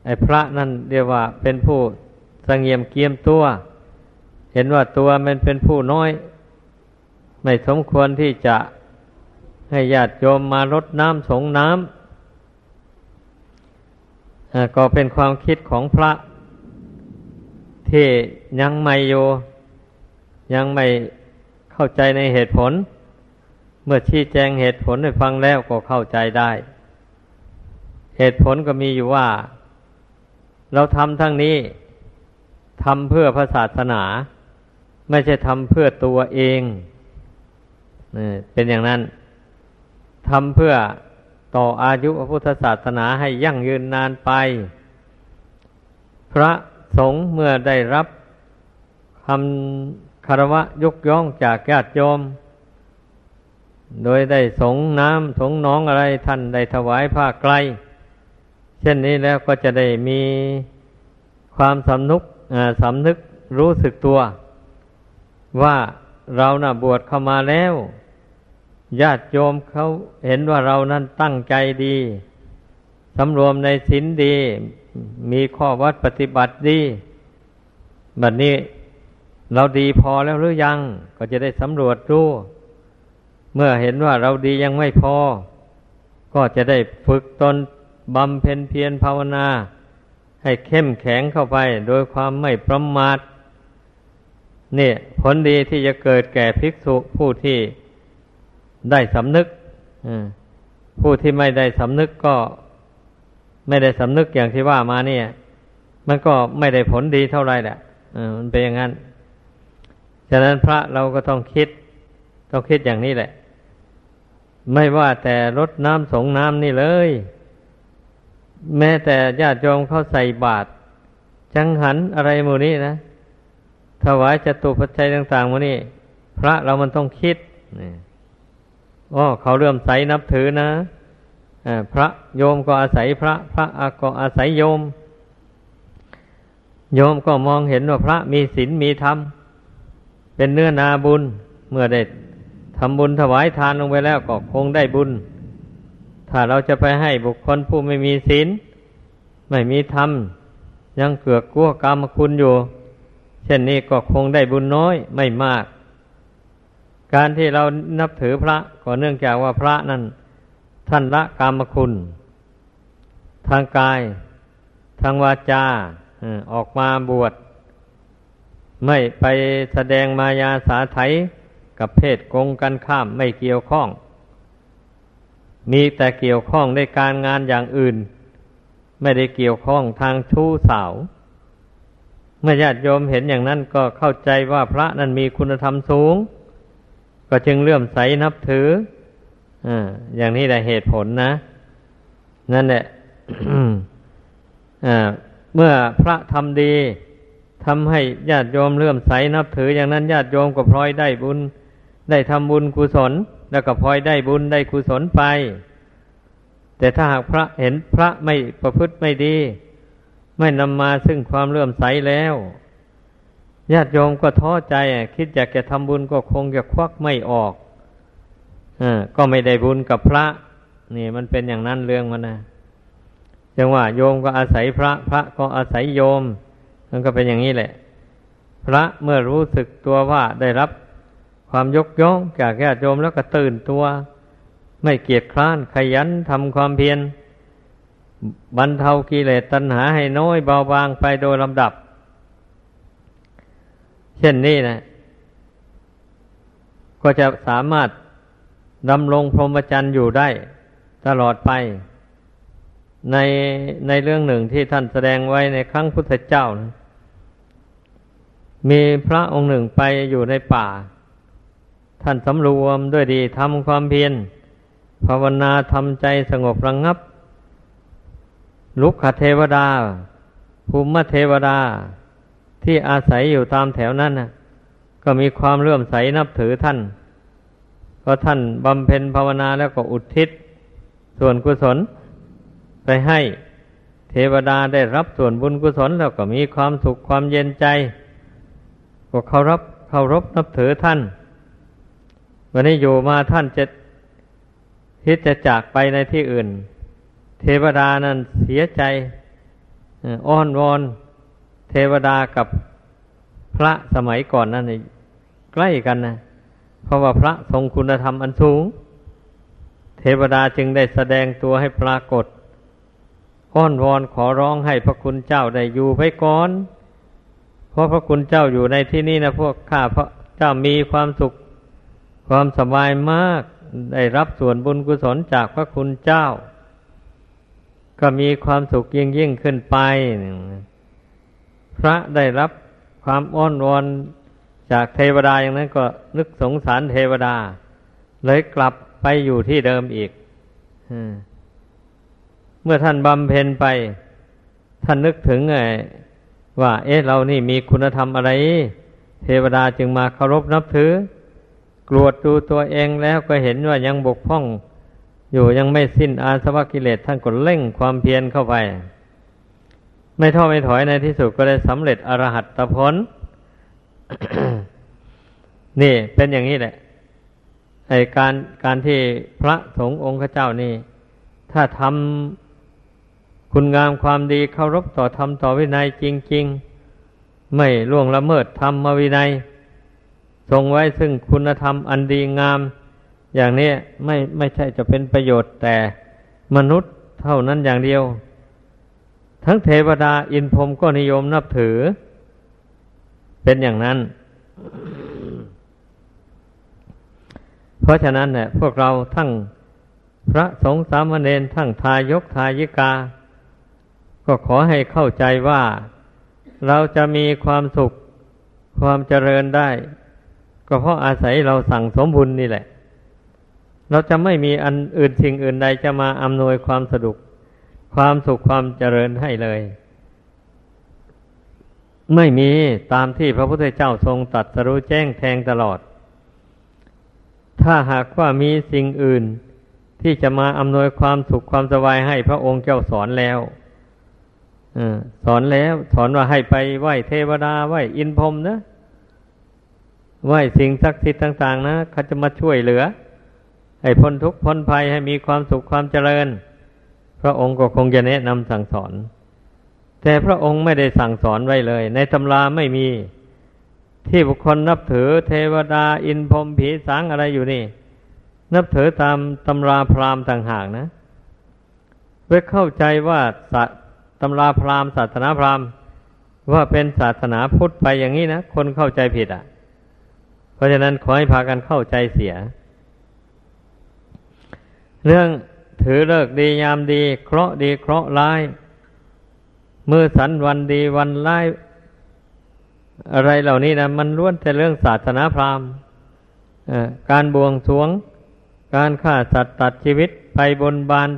ไอพระนั่นเรียกว่าเป็นผู้ สงเงียมเกียมตัว เห็นว่าตัวมันเป็นผู้น้อย ไม่สมควรที่จะให้ญาติโยมมารดน้ำสงน้ำก็เป็นความคิดของพระ ที่ยังไม่โยยังไม่เข้าใจในเหตุผล เมื่อชี้แจงเหตุผลให้ฟังแล้วก็เข้าใจได้ เหตุผลก็มีอยู่ว่า เราทำทั้งนี้ ทำเพื่อพระศาสนา ไม่ใช่ทำเพื่อตัวเองเป็นอย่างนั้นทำเพื่อต่ออายุพระพุทธศาสนาให้ยั่งยืนนานไป พระสงฆ์เมื่อได้รับคำคารวะยกย่องจากญาติโยม โดยได้สงน้ำสงน้องอะไรท่านได้ถวายผ้าไกล เช่นนี้แล้วก็จะได้มีความสำนุก สำนึกรู้สึกตัว ว่าเรานะ่ะบวชเข้ามาแล้ว ญาติโยมเขาเห็นว่าเรานั้นตั้งใจดีสำรวมในศีลดี มีข้อวัดปฏิบัติดีแบบนี้เราดีพอแล้วหรือยัง ก็จะได้สำรวจดูเมื่อเห็นว่าเราดียังไม่พอ ก็จะได้ฝึกตนบำเพ็ญเพียรภาวนา ให้เข้มแข็งเข้าไป โดยความไม่ประมาทเนี่ยผลดีที่จะเกิดแก่ภิกษุผู้ที่ได้สำนึกผู้ที่ไม่ได้สำนึกก็ไม่ได้สำนึกอย่างที่ว่ามาเนี่ย มันก็ไม่ได้ผลดีเท่าไรแหละมันเป็นอย่างนั้น ฉะนั้นพระเราก็ต้องคิด ต้องคิดอย่างนี้แหละ ไม่ว่าแต่รดน้ำสงน้ำนี่เลย แม้แต่ญาติโยมเขาใส่บาตรจังหันอะไรมูนี้นะถวายจตุปัจจัยต่างๆมูนี้พระเรามันต้องคิดนี่อ๋อเขาเริ่มใสนับถือนะพระโยมก็อาศัยพระ พระก็อาศัยโยม โยมก็มองเห็นว่าพระมีศีลมีธรรม เป็นเนื้อนาบุญ เมื่อได้ทำบุญถวายทานลงไปแล้วก็คงได้บุญ ถ้าเราจะไปให้บุคคลผู้ไม่มีศีลไม่มีธรรม ยังเกือกกลัวกรรมคุณอยู่ เช่นนี้ก็คงได้บุญน้อยไม่มาก การที่เรานับถือพระก็เนื่องจากว่าพระนั้นท่านละกรรมคุณ ทางกาย ทางวาจาออกมาบวช ไม่ไปแสดงมายาสาไถกับเพศกงกันข้ามไม่เกี่ยวข้อง มีแต่เกี่ยวข้องในการงานอย่างอื่น ไม่ได้เกี่ยวข้องทางชู้สาว เมื่อญาติโยมเห็นอย่างนั้นก็เข้าใจว่าพระนั้นมีคุณธรรมสูง ก็จึงเลื่อมใสนับถืออย่างนี้แหละเหตุผลนะ นั่นแหละเมื่อพระทำดีทำให้ญาติโยมเลื่อมใสนับถืออย่างนั้นญาติโยมก็พลอยได้บุญ ได้ทำบุญกุศล แล้วก็พลอยได้บุญได้กุศลไป แต่ถ้าหากพระเห็นพระไม่ประพฤติไม่ดี ไม่นำมาซึ่งความเลื่อมใสแล้วญาติโยมก็ท้อใจคิดอยากจะทำบุญก็คงจะควักไม่ออกก็ไม่ได้บุญกับพระ นี่มันเป็นอย่างนั้นเรื่องมันนะจังว่าโยมก็อาศัยพระ พระก็อาศัยโยมมันก็เป็นอย่างนี้แหละ พระเมื่อรู้สึกตัวว่าได้รับ ความยกย่องจากญาติโยมแล้วก็ตื่นตัว ไม่เกียจคร้านขยันทำความเพียรบรรเทากิเลสตัณหาให้น้อยเบาบางไปโดยลำดับ เช่นนี้นะ ก็จะสามารถดำรงพรหมจรรย์อยู่ได้ ตลอดไป ในในเรื่องหนึ่งที่ท่านแสดงไว้ในครั้งพุทธเจ้านะมีพระองค์หนึ่งไปอยู่ในป่า ท่านสำรวมด้วยดีทำความเพียรภาวนาทำใจสงบระงงับ ลุกขเทวดา ภูมิเทวดา ที่อาศัยอยู่ตามแถวนั้นนะก็มีความเลื่อมใสนับถือท่านพอท่านบำเพ็ญภาวนาแล้วก็อุทิศ ส่วนกุศล ไปให้เทวดาได้รับส่วนบุญกุศลแล้วก็มีความสุขความเย็นใจ ก็เคารพเคารพนับถือท่าน วันนี้อยู่มาท่านจะคิดจะจากไปในที่อื่น เทวดานั้นเสียใจอ้อนวอน เทวดากับพระสมัยก่อนนั้นใกล้กันนะเพราะว่าพระทรงคุณธรรมอันสูง เทวดาจึงได้แสดงตัวให้ปรากฏอ้อนวอนขอร้องให้พระคุณเจ้าได้อยู่ไปก่อน เพราะพระคุณเจ้าอยู่ในที่นี้นะพวกข้าพระเจ้ามีความสุข ความสบายมากได้รับส่วนบุญกุศลจากพระคุณเจ้า ก็มีความสุขยิ่งยิ่งขึ้นไป พระได้รับความอ้อนวอนจากเทวดาอย่างนั้นก็นึกสงสารเทวดา เลยกลับไปอยู่ที่เดิมอีกเมื่อท่านบำเพ็ญไป ท่านนึกถึงไงว่า เอ๊ะเรานี่มีคุณธรรมอะไร เทวดาจึงมาเคารพนับถือ กรวดดูตัวเองแล้วก็เห็นว่ายังบกพร่อง อยู่ยังไม่สิ้นอาสวะกิเลสท่านก็เร่งความเพียรเข้าไป ไม่ท้อไม่ถอยในที่สุดก็ได้สำเร็จอรหัตผลนี่เป็นอย่างนี้แหละไอการการที่พระสงฆ์องค์เจ้านี่ ถ้าทำคุณงามความดีเคารพต่อธรรมต่อวินัยจริง ๆ ไม่ล่วงละเมิดธรรมวินัย ทรงไว้ซึ่งคุณธรรมอันดีงาม อย่างนี้ไม่ไม่ใช่จะเป็นประโยชน์แต่มนุษย์เท่านั้นอย่างเดียว ทั้งเทวดาอินพรมก็นิยมนับถือ เป็นอย่างนั้น เพราะฉะนั้นเนี่ยพวกเราทั้งพระสงฆ์สามเณรทั้งทายกทายิกา ก็ขอให้เข้าใจว่าเราจะมีความสุขความเจริญได้ ก็เพราะอาศัยเราสั่งสมบุญนี่แหละ เราจะไม่มีอันอื่นสิ่งอื่นใดจะมาอำนวยความสะดวกความสุขความเจริญให้เลย ไม่มีตามที่พระพุทธเจ้าทรงตัดสรู้แจ้งแทงตลอด ถ้าหากว่ามีสิ่งอื่นที่จะมาอำนวยความสุขความสบายให้พระองค์เจ้าสอนแล้วอสอนแล้ว สอนว่าให้ไปไหว้เทวดาไหว้อินพรมนะ ไหว้สิ่งศักดิ์สิทธิ์ต่าง ๆ นะเขาจะมาช่วยเหลือ ให้พ้นทุกข์พ้นภัยให้มีความสุขความเจริญ พระองค์ก็คงจะแนะนำสั่งสอน แต่พระองค์ไม่ได้สั่งสอนไว้เลย ในตำราไม่มี ที่บุคคลนับถือเทวดาอินพรมผีสางอะไรอยู่นี่ นับถือตามตำราพราหมณ์ต่างหากนะเพื่อเข้าใจว่าตำราพราหมณ์ศาสนาพราหมณ์ว่าเป็นศาสนาพุทธไปอย่างนี้นะคนเข้าใจผิดอะ เพราะฉะนั้นขอให้พากันเข้าใจเสีย เรื่องถือเลิกดียามดี เคราะดีเคราะร้ายมือสันวันดีวันร้ายอะไรเหล่านี้นะมันล้วนแต่เรื่องศาสนาพราหมณ์การบวงสวง การฆ่าสัตว์ตัดชีวิตไปบนบาน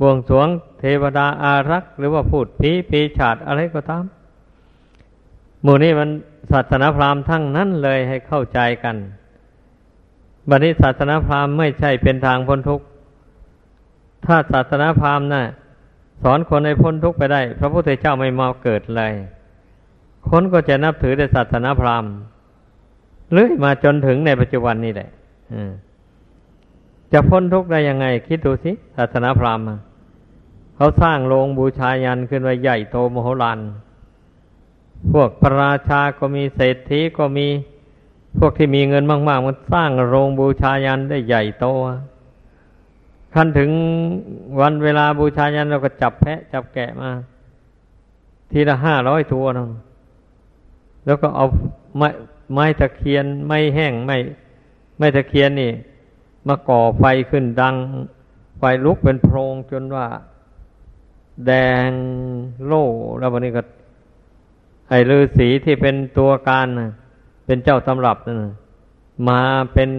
บวงสวง เทวดาอารักษ์ หรือว่าพูดผีปีฉาดอะไรก็ตาม หมู่นี้มัน ศาสนาพราหมณ์ทั้งนั้นเลยให้เข้าใจกันบัดนี้ศาสนาพราหมณ์ไม่ใช่เป็นทางพ้นทุกข์ ถ้าศาสนาพราหมณ์นะ่ะ สอนคนให้พ้นทุกข์ไปได้ พระพุทธเจ้าไม่มาเกิดเลย คนก็จะนับถือในศาสนาพราหมณ์เรื่อยมาจนถึงในปัจจุบันนี้แหละจะพ้นทุกข์ได้ยังไง คิดดูสิศาสนาพราหมณ์เขาสร้างโรงบูชายันขึ้นไว้ใหญ่โตมโหฬาร พวกพระราชาก็มีเศรษฐีก็มี พวกที่มีเงินมาก ๆ มันสร้างโรงบูชายันได้ใหญ่โตขั้นถึงวันเวลาบูชายันเราก็จับแพะ จับแกะมา ทีละห้าร้อยตัวนะแล้วก็เอาไม้ไม้ตะเคียนไม้แห้งไม้ไม้ตะเคียนนี่ มาก่อไฟขึ้นดัง ไฟลุกเป็นโพรงจนว่า แดงโล่แล้ววันนี้ก็ ไอ้ฤาษีที่เป็นตัวการเป็นเจ้าตำรับนั่นมาเป็น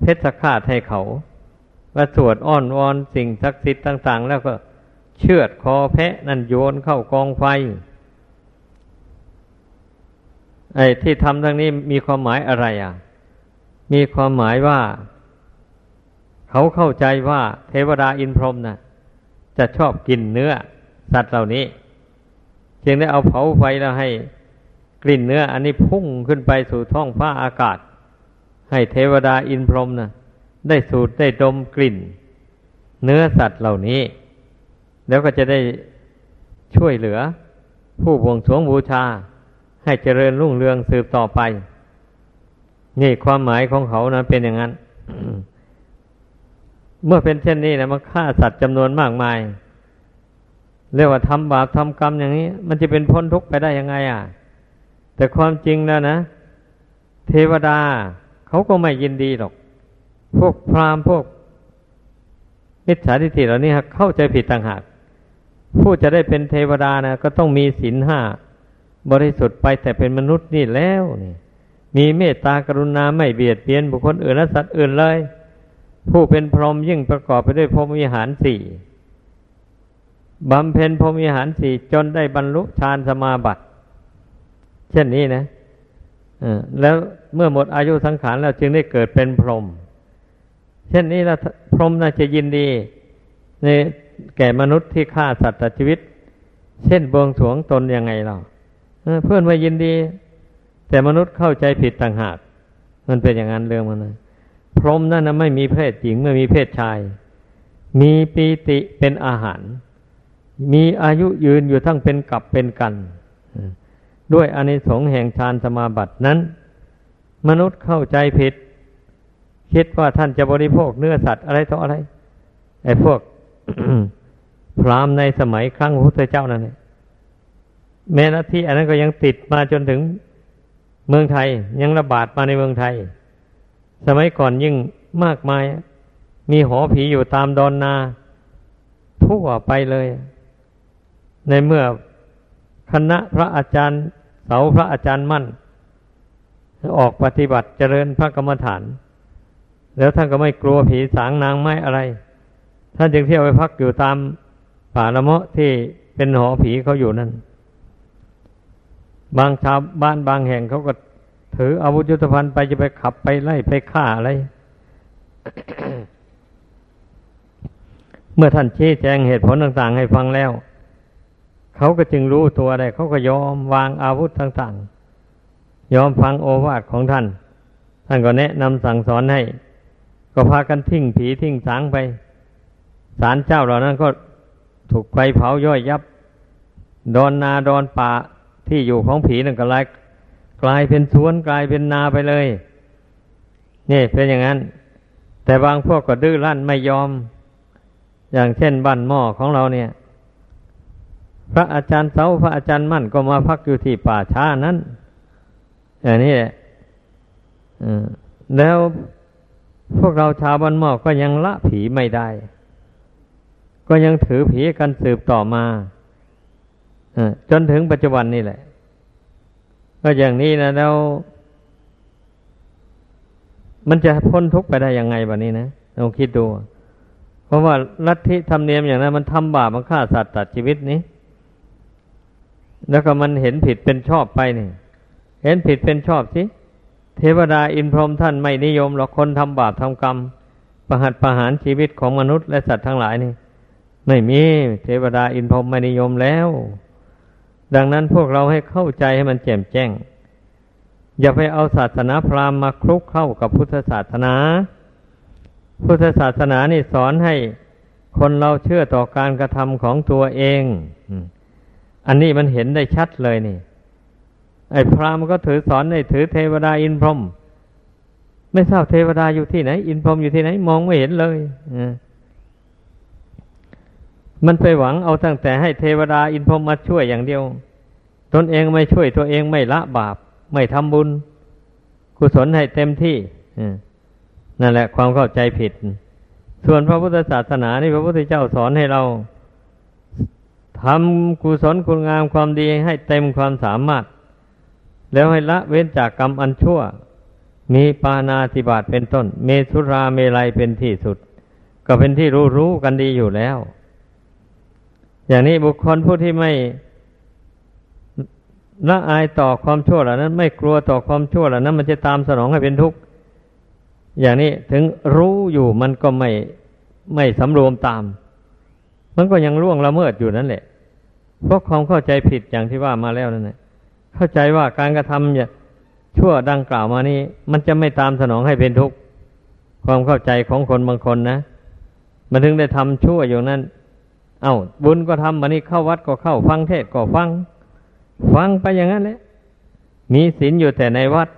เพชฌฆาตให้เขาว่าสวดอ้อนวอนสิ่งศักดิ์สิทธิ์ต่าง ๆ แล้วก็เชือดคอแพะนั่นโยนเข้ากองไฟ ไอ้ที่ทำทั้งนี้มีความหมายอะไรอะ มีความหมายว่า เขาเข้าใจว่าเทวดาอินพรหมนะ่ะ จะชอบกินเนื้อ สัตว์เหล่านี้ จึงได้เอาเผาไฟแล้วให้กลิ่นเนื้อ อันนี้พุ่งขึ้นไปสู่ท้องฟ้าอากาศ ให้เทวดาอินพรหมนะได้สูดได้ดมกลิ่น เนื้อสัตว์เหล่านี้ แล้วก็จะได้ช่วยเหลือ ผู้บวงสรวงบูชา ให้เจริญรุ่งเรืองสืบต่อไป นี่ความหมายของเขานะเป็นอย่างนั้น เมื่อเป็นเช่นนี้นะมันฆ่าสัตว์จำนวนมากมาย เรียกว่าทำบาปทำกรรมอย่างนี้ มันจะเป็นพ้นทุกข์ไปได้ยังไง อะ แต่ความจริงแล้วนะ เทวดาเขาก็ไม่ยินดีหรอก พวกพราหมณ์พวกมิจฉาทิฏฐิเหล่านี้เข้าใจผิดต่างหาก ผู้จะได้เป็นเทวดานะก็ต้องมีศีลห้าบริสุทธิ์ไปแต่เป็นมนุษย์นี่แล้วนี่มีเมตตากรุณาไม่เบียดเบียนบุคคลอื่นและสัตว์อื่นเลย ผู้เป็นพรหมยิ่งประกอบไปด้วยพรหมวิหารสี่ บำเพ็ญพรมวิหารสี่จนได้บรรลุฌานสมาบัติ เช่นนี้นะแล้วเมื่อหมดอายุสังขารแล้วจึงได้เกิดเป็นพรหมเช่นนี้แล้วพรหมน่าจะยินดี ในแก่มนุษย์ที่ฆ่าสัตว์ชีวิต เช่นบวงสวงตนยังไงเราเพื่อนมายินดี แต่มนุษย์เข้าใจผิดต่างหาก มันเป็นอย่างนั้นเรื่องมันนะพรหมนั่นนะไม่มีเพศหญิงไม่มีเพศชาย มีปีติเป็นอาหาร มีอายุยืนอยู่ทั้งเป็นกับเป็นกัน ด้วยอนิสงส์แห่งฌานสมาบัตินั้น มนุษย์เข้าใจผิด คิดว่าท่านจะบริโภคเนื้อสัตว์อะไรต่ออะไร ไอ้พวกพรามในสมัยครั้งพระพุทธเจ้านั่นแม้นาที่อันนั้นก็ยังติดมาจนถึงเมืองไทย ยังระบาดมาในเมืองไทย สมัยก่อนยิ่งมากมาย มีหอผีอยู่ตามดอนนา ทั่วไปเลย ในเมื่อคณะพระอาจารย์เสาพระอาจารย์มั่น ออกปฏิบัติเจริญพระกรรมฐาน แล้วท่านก็ไม่กลัวผีสางนางไม้อะไร ท่านจึงเที่ยวไปพักอยู่ตามป่าละเมาะที่เป็นหอผีเขาอยู่นั่น บางชาวบ้านบางแห่งเขาก็ถืออาวุธยุทโธภัณฑ์ไปจะไปขับไปไล่ไปฆ่าอะไร เมื่อท่านชี้แจงเหตุผลต่าง ๆ ให้ฟังแล้ว เขาก็จึงรู้ตัวได้ เขาก็ยอมวางอาวุธต่างๆ ยอมฟังโอวาทของท่าน ท่านก็แนะนำสั่งสอนให้ ก็พากันทิ้งผีทิ้งสางไปศาลเจ้าเหล่านั้นก็ถูกไฟเผาย่อยยับ ดอนนาดอนป่าที่อยู่ของผีนั่นก็ลายกลายเป็นสวนกลายเป็นนาไปเลย นี่เป็นอย่างนั้น แต่บางพวกก็ดื้อรั้นไม่ยอม อย่างเช่นบ้านหม้อของเราเนี่ย พระอาจารย์เสาพระอาจารย์มั่นก็มาพักอยู่ที่ป่าช้านั้นอย่างนี้แหละแล้วพวกเราชาวบ้านหมอก็ยังละผีไม่ได้ ก็ยังถือผีกันสืบต่อมาจนถึงปัจจุบันนี่แหละ ก็อย่างนี้นะแล้ว มันจะพ้นทุกข์ไปได้ยังไงแบบนี้นะลองคิดดู เพราะว่าลัทธิธรรมเนียมอย่างนั้นมันทำบาปมันฆ่าสัตว์ตัดชีวิตนี้ แล้วก็มันเห็นผิดเป็นชอบไปนี่เห็นผิดเป็นชอบสิเทวดาอินพรหมท่านไม่นิยมหรอกคนทำบาปทำกรรม ประหัตประหารชีวิตของมนุษย์และสัตว์ทั้งหลายนี่ ไม่มีเทวดาอินพรหมไม่นิยมแล้ว ดังนั้นพวกเราให้เข้าใจให้มันแจ่มแจ้ง อย่าไปเอาศาสนาพราหมณ์มาคลุกเข้ากับพุทธศาสนา พุทธศาสนานี่สอนให้คนเราเชื่อต่อการกระทำของตัวเอง อันนี้มันเห็นได้ชัดเลยนี่ ไอ้พราหมณ์ก็ถือสอนให้ถือเทวดาอินพรหมไม่ทราบเทวดาอยู่ที่ไหน อินพรหมอยู่ที่ไหน มองไม่เห็นเลยมันไปหวังเอาตั้งแต่ให้เทวดาอินพรหมมาช่วยอย่างเดียว ตนเองไม่ช่วยตัวเองไม่ละบาป ไม่ทำบุญ กุศลให้เต็มที่นั่นแหละความเข้าใจผิด ส่วนพระพุทธศาสนานี่พระพุทธเจ้าสอนให้เรา ทำกุศลคุณงามความดีให้เต็มความสามารถ แล้วให้ละเว้นจากกรรมอันชั่ว มีปานาธิบาตเป็นต้น เมสุราเมลัยเป็นที่สุด ก็เป็นที่รู้รู้กันดีอยู่แล้ว อย่างนี้บุคคลผู้ที่ไม่ละอายต่อความชั่วเหล่านั้น ไม่กลัวต่อความชั่วเหล่านั้น มันจะตามสนองให้เป็นทุกข์อย่างนี้ถึงรู้อยู่มันก็ไม่ไม่สำรวมตาม มันก็ยังล่วงละเมิดอยู่นั่นแหละ เพราะความเข้าใจผิดอย่างที่ว่ามาแล้วนั่นแหละเข้าใจว่าการกระทำเนี่ยชั่วดังกล่าวมานี้ มันจะไม่ตามสนองให้เป็นทุกข์ความเข้าใจของคนบางคนนะมันถึงได้ทำชั่วอยู่นั้น เอา้าบุญก็ทำบันนี้เข้าวัดก็เข้าฟังเทศก็ฟัง ฟังไปอย่างนั้นแหละมีศีลอยู่แต่ในวัด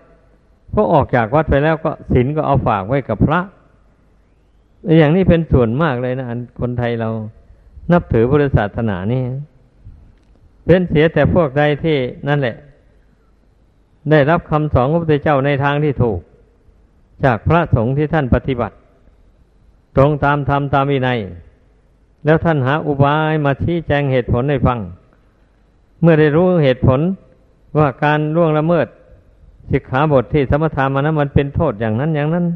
พอออกจากวัดไปแล้วก็ศีลก็เอาฝากไว้กับพระ อย่างนี้เป็นส่วนมากเลยนะคนไทยเรานับถือพุทธศาสนานี่ เป็นเสียแต่พวกใดที่นั่นแหละ ได้รับคำสอนของพระพุทธเจ้าในทางที่ถูก จากพระสงฆ์ที่ท่านปฏิบัติ ตรงตามธรรมตามวินัย แล้วท่านหาอุบายมาชี้แจงเหตุผลให้ฟัง เมื่อได้รู้เหตุผลว่าการล่วงละเมิดสิกขาบทที่สมถามานะมันเป็นโทษอย่างนั้นอย่างนั้น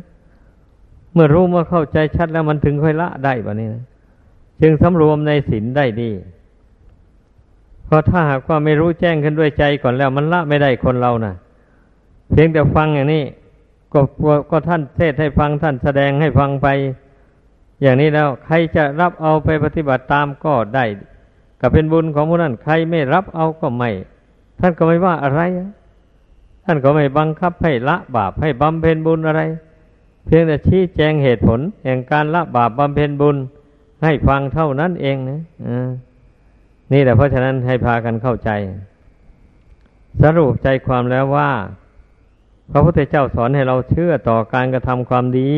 เมื่อรู้เมื่อเข้าใจชัดแล้วมันถึงค่อยละได้แบบนี้นะจึงสำรวมในศีลได้ดี เพราะถ้าหากว่าไม่รู้แจ้งขึ้นด้วยใจก่อนแล้ว มันละไม่ได้คนเรานะ่ะ เพียงแต่ฟังอย่างนี้ก็ก็ท่านเทศให้ฟังท่านแสดงให้ฟังไป อย่างนี้แล้ว ใครจะรับเอาไปปฏิบัติตามก็ได้ก็เป็นบุญของผู้นั้นใครไม่รับเอาก็ไม่ ท่านก็ไม่ว่าอะไร ท่านก็ไม่บังคับให้ละบาปให้บำเพ็ญบุญอะไร เพียงแต่ชี้แจงเหตุผลแห่งการละบาปบำเพ็ญบุญให้ฟังเท่านั้นเองนะ นี่แหละเพราะฉะนั้นให้พากันเข้าใจ สรุปใจความแล้วว่า พระพุทธเจ้าสอนให้เราเชื่อต่อการกระทำความดี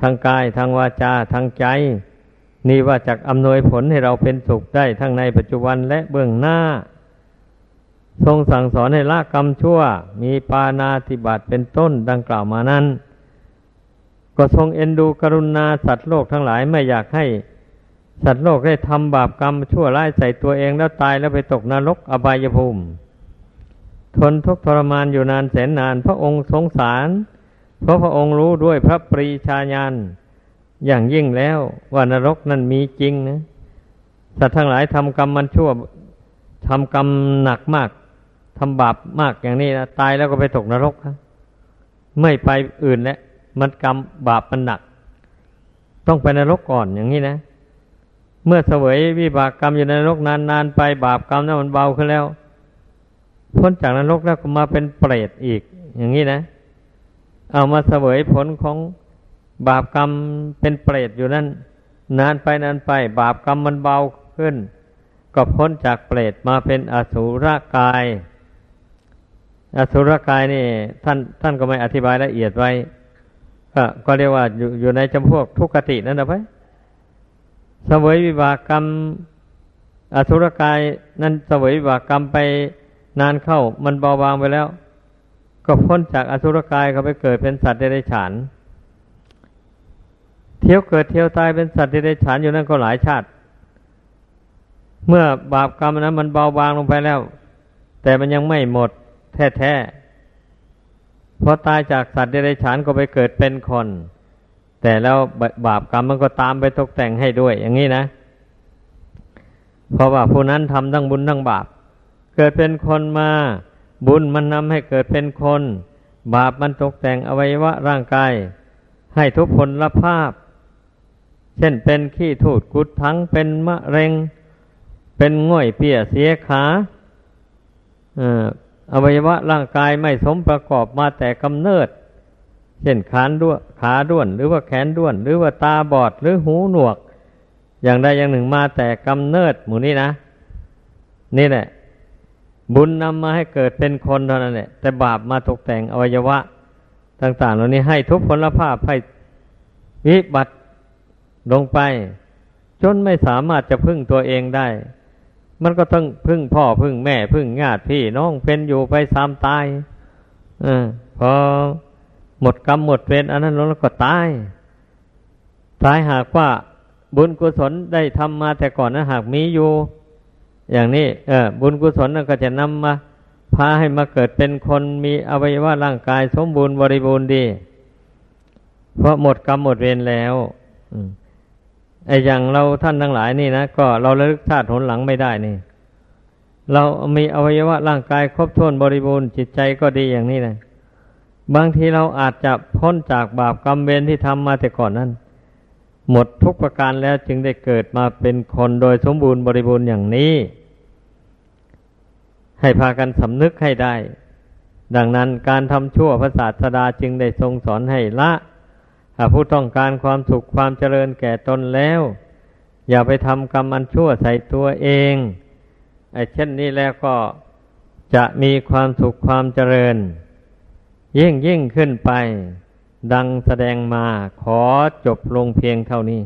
ทางกายทางวาจาทางใจ นี่ว่าจากอำนวยผลให้เราเป็นสุขได้ทั้งในปัจจุบันและเบื้องหน้า ทรงสั่งสอนให้ละกรรมชั่ว มีปานาติบาตเป็นต้นดังกล่าวมานั้น ก็ก็ทรงเอ็นดูกรุณาสัตว์โลกทั้งหลายไม่อยากให้ สัตว์โลกได้ทำบาปกรรมชั่วร้ายใส่ตัวเองแล้วตายแล้วไปตกนรกอบายภูมิ ทนทุกข์ทรมานอยู่นานแสนนาน พระองค์สงสาร เพราะพระองค์รู้ด้วยพระปรีชาญาณอย่างยิ่งแล้วว่านรกนั้นมีจริงนะสัตว์ทั้งหลายทำกรรมมันชั่วทำกรรมหนักมากทำบาปมากอย่างนี้นะตายแล้วก็ไปตกนรกนะไม่ไปอื่นแล้วมันกรรมบาปมันหนัก ต้องไปนรกก่อนอย่างนี้นะ เมื่อเสวยวิบากกรรมอยู่ในนรกนานนานไปบาปกรรมนั้นมันเบาขึ้นแล้ว พ้นจากนรกแล้วก็มาเป็นเปรตอีก อย่างนี้นะ เอามาเสวยผลของบาปกรรมเป็นเปรตอยู่นั่น นานไปนานไป บาปกรรมมันเบาขึ้น ก็พ้นจากเปรตมาเป็นอสุรกาย อสุรกายนี่ ท่านท่านก็ไม่อธิบายละเอียดไว้ ก็ก็เรียกว่าอยู่อยู่ในจำพวกทุกขตินั่นนะไป เสวยวิบากกรรม อสุรกายนั้นเสวยวิบากกรรมไปนานเข้า มันเบาบางไปแล้ว ก็พ้นจากอสุรกายก็ไปเกิดเป็นสัตว์เดรัจฉาน เที่ยวเกิดเที่ยวตายเป็นสัตว์เดรัจฉานอยู่นั่นก็หลายชาติ เมื่อบาปกรรมนั้น มันเบาบางลงไปแล้ว แต่มันยังไม่หมดแท้ๆพอตายจากสัตว์เดรัจฉานก็ไปเกิดเป็นคน แต่แล้วบาปกรรมมันก็ตามไปตกแต่งให้ด้วย อย่างนี้นะ เพราะว่าผู้นั้นทำทั้งบุญทั้งบาป เกิดเป็นคนมา บุญมันนำให้เกิดเป็นคน บาปมันตกแต่งอวัยวะร่างกาย ให้ทุกผลภาพ เช่นเป็นขี้ถูดกุดทั้งเป็นมะเร็ง เป็นง่อยเปียเสียขาอวัยวะร่างกายไม่สมประกอบมาแต่กำเนิด เช่นขานด้วขาด้วน หรือว่าแขนด้วน หรือว่าตาบอด หรือหูหนวก อย่างใดอย่างหนึ่งมาแต่กำเนิดหมู่นี้นะ นี่แหละ บุญนำมาให้เกิดเป็นคนเท่านั้นแหละแต่บาปมาตกแต่งอวัยวะ ต่าง ๆ เหล่านี้ให้ทุกผลภาพให้วิบัติลงไป จนไม่สามารถจะพึ่งตัวเองได้ มันก็ต้องพึ่งพ่อพึ่งแม่ พึ่งญาติพี่น้องเป็นอยู่ไปสามตายอพอ หมดกรรมหมดเวรอันนั้นแล้วก็ตายตายหากว่าบุญกุศลได้ทำมาแต่ก่อนนะหากมีอยู่ อย่างนี้เออบุญกุศลนั่นก็จะนำมาพาให้มาเกิดเป็นคนมีอวัยวะร่างกายสมบูรณ์บริบูรณ์ดี เพราะหมดกรรมหมดเวรแล้วไอ้อย่างเราท่านทั้งหลายนี่นะก็เราระลึกชาติหนหลังไม่ได้นี่ เรามีอวัยวะร่างกายครบถ้วนบริบูรณ์จิตใจก็ดีอย่างนี้นะ บางทีเราอาจจะพ้นจากบาปกรรมเวรที่ทำมาแต่ก่อนนั้น หมดทุกประการแล้วจึงได้เกิดมาเป็นคนโดยสมบูรณ์บริบูรณ์อย่างนี้ ให้พากันสำนึกให้ได้ ดังนั้นการทำชั่วพระศาสดาจึงได้ทรงสอนให้ละผู้ต้องการความสุขความเจริญแก่ตนแล้ว อย่าไปทำกรรมอันชั่วใส่ตัวเองไอ้เช่นนี้แล้วก็จะมีความสุขความเจริญ ยิ่งยิ่งขึ้นไป ดังแสดงมาขอจบลงเพียงเท่านี้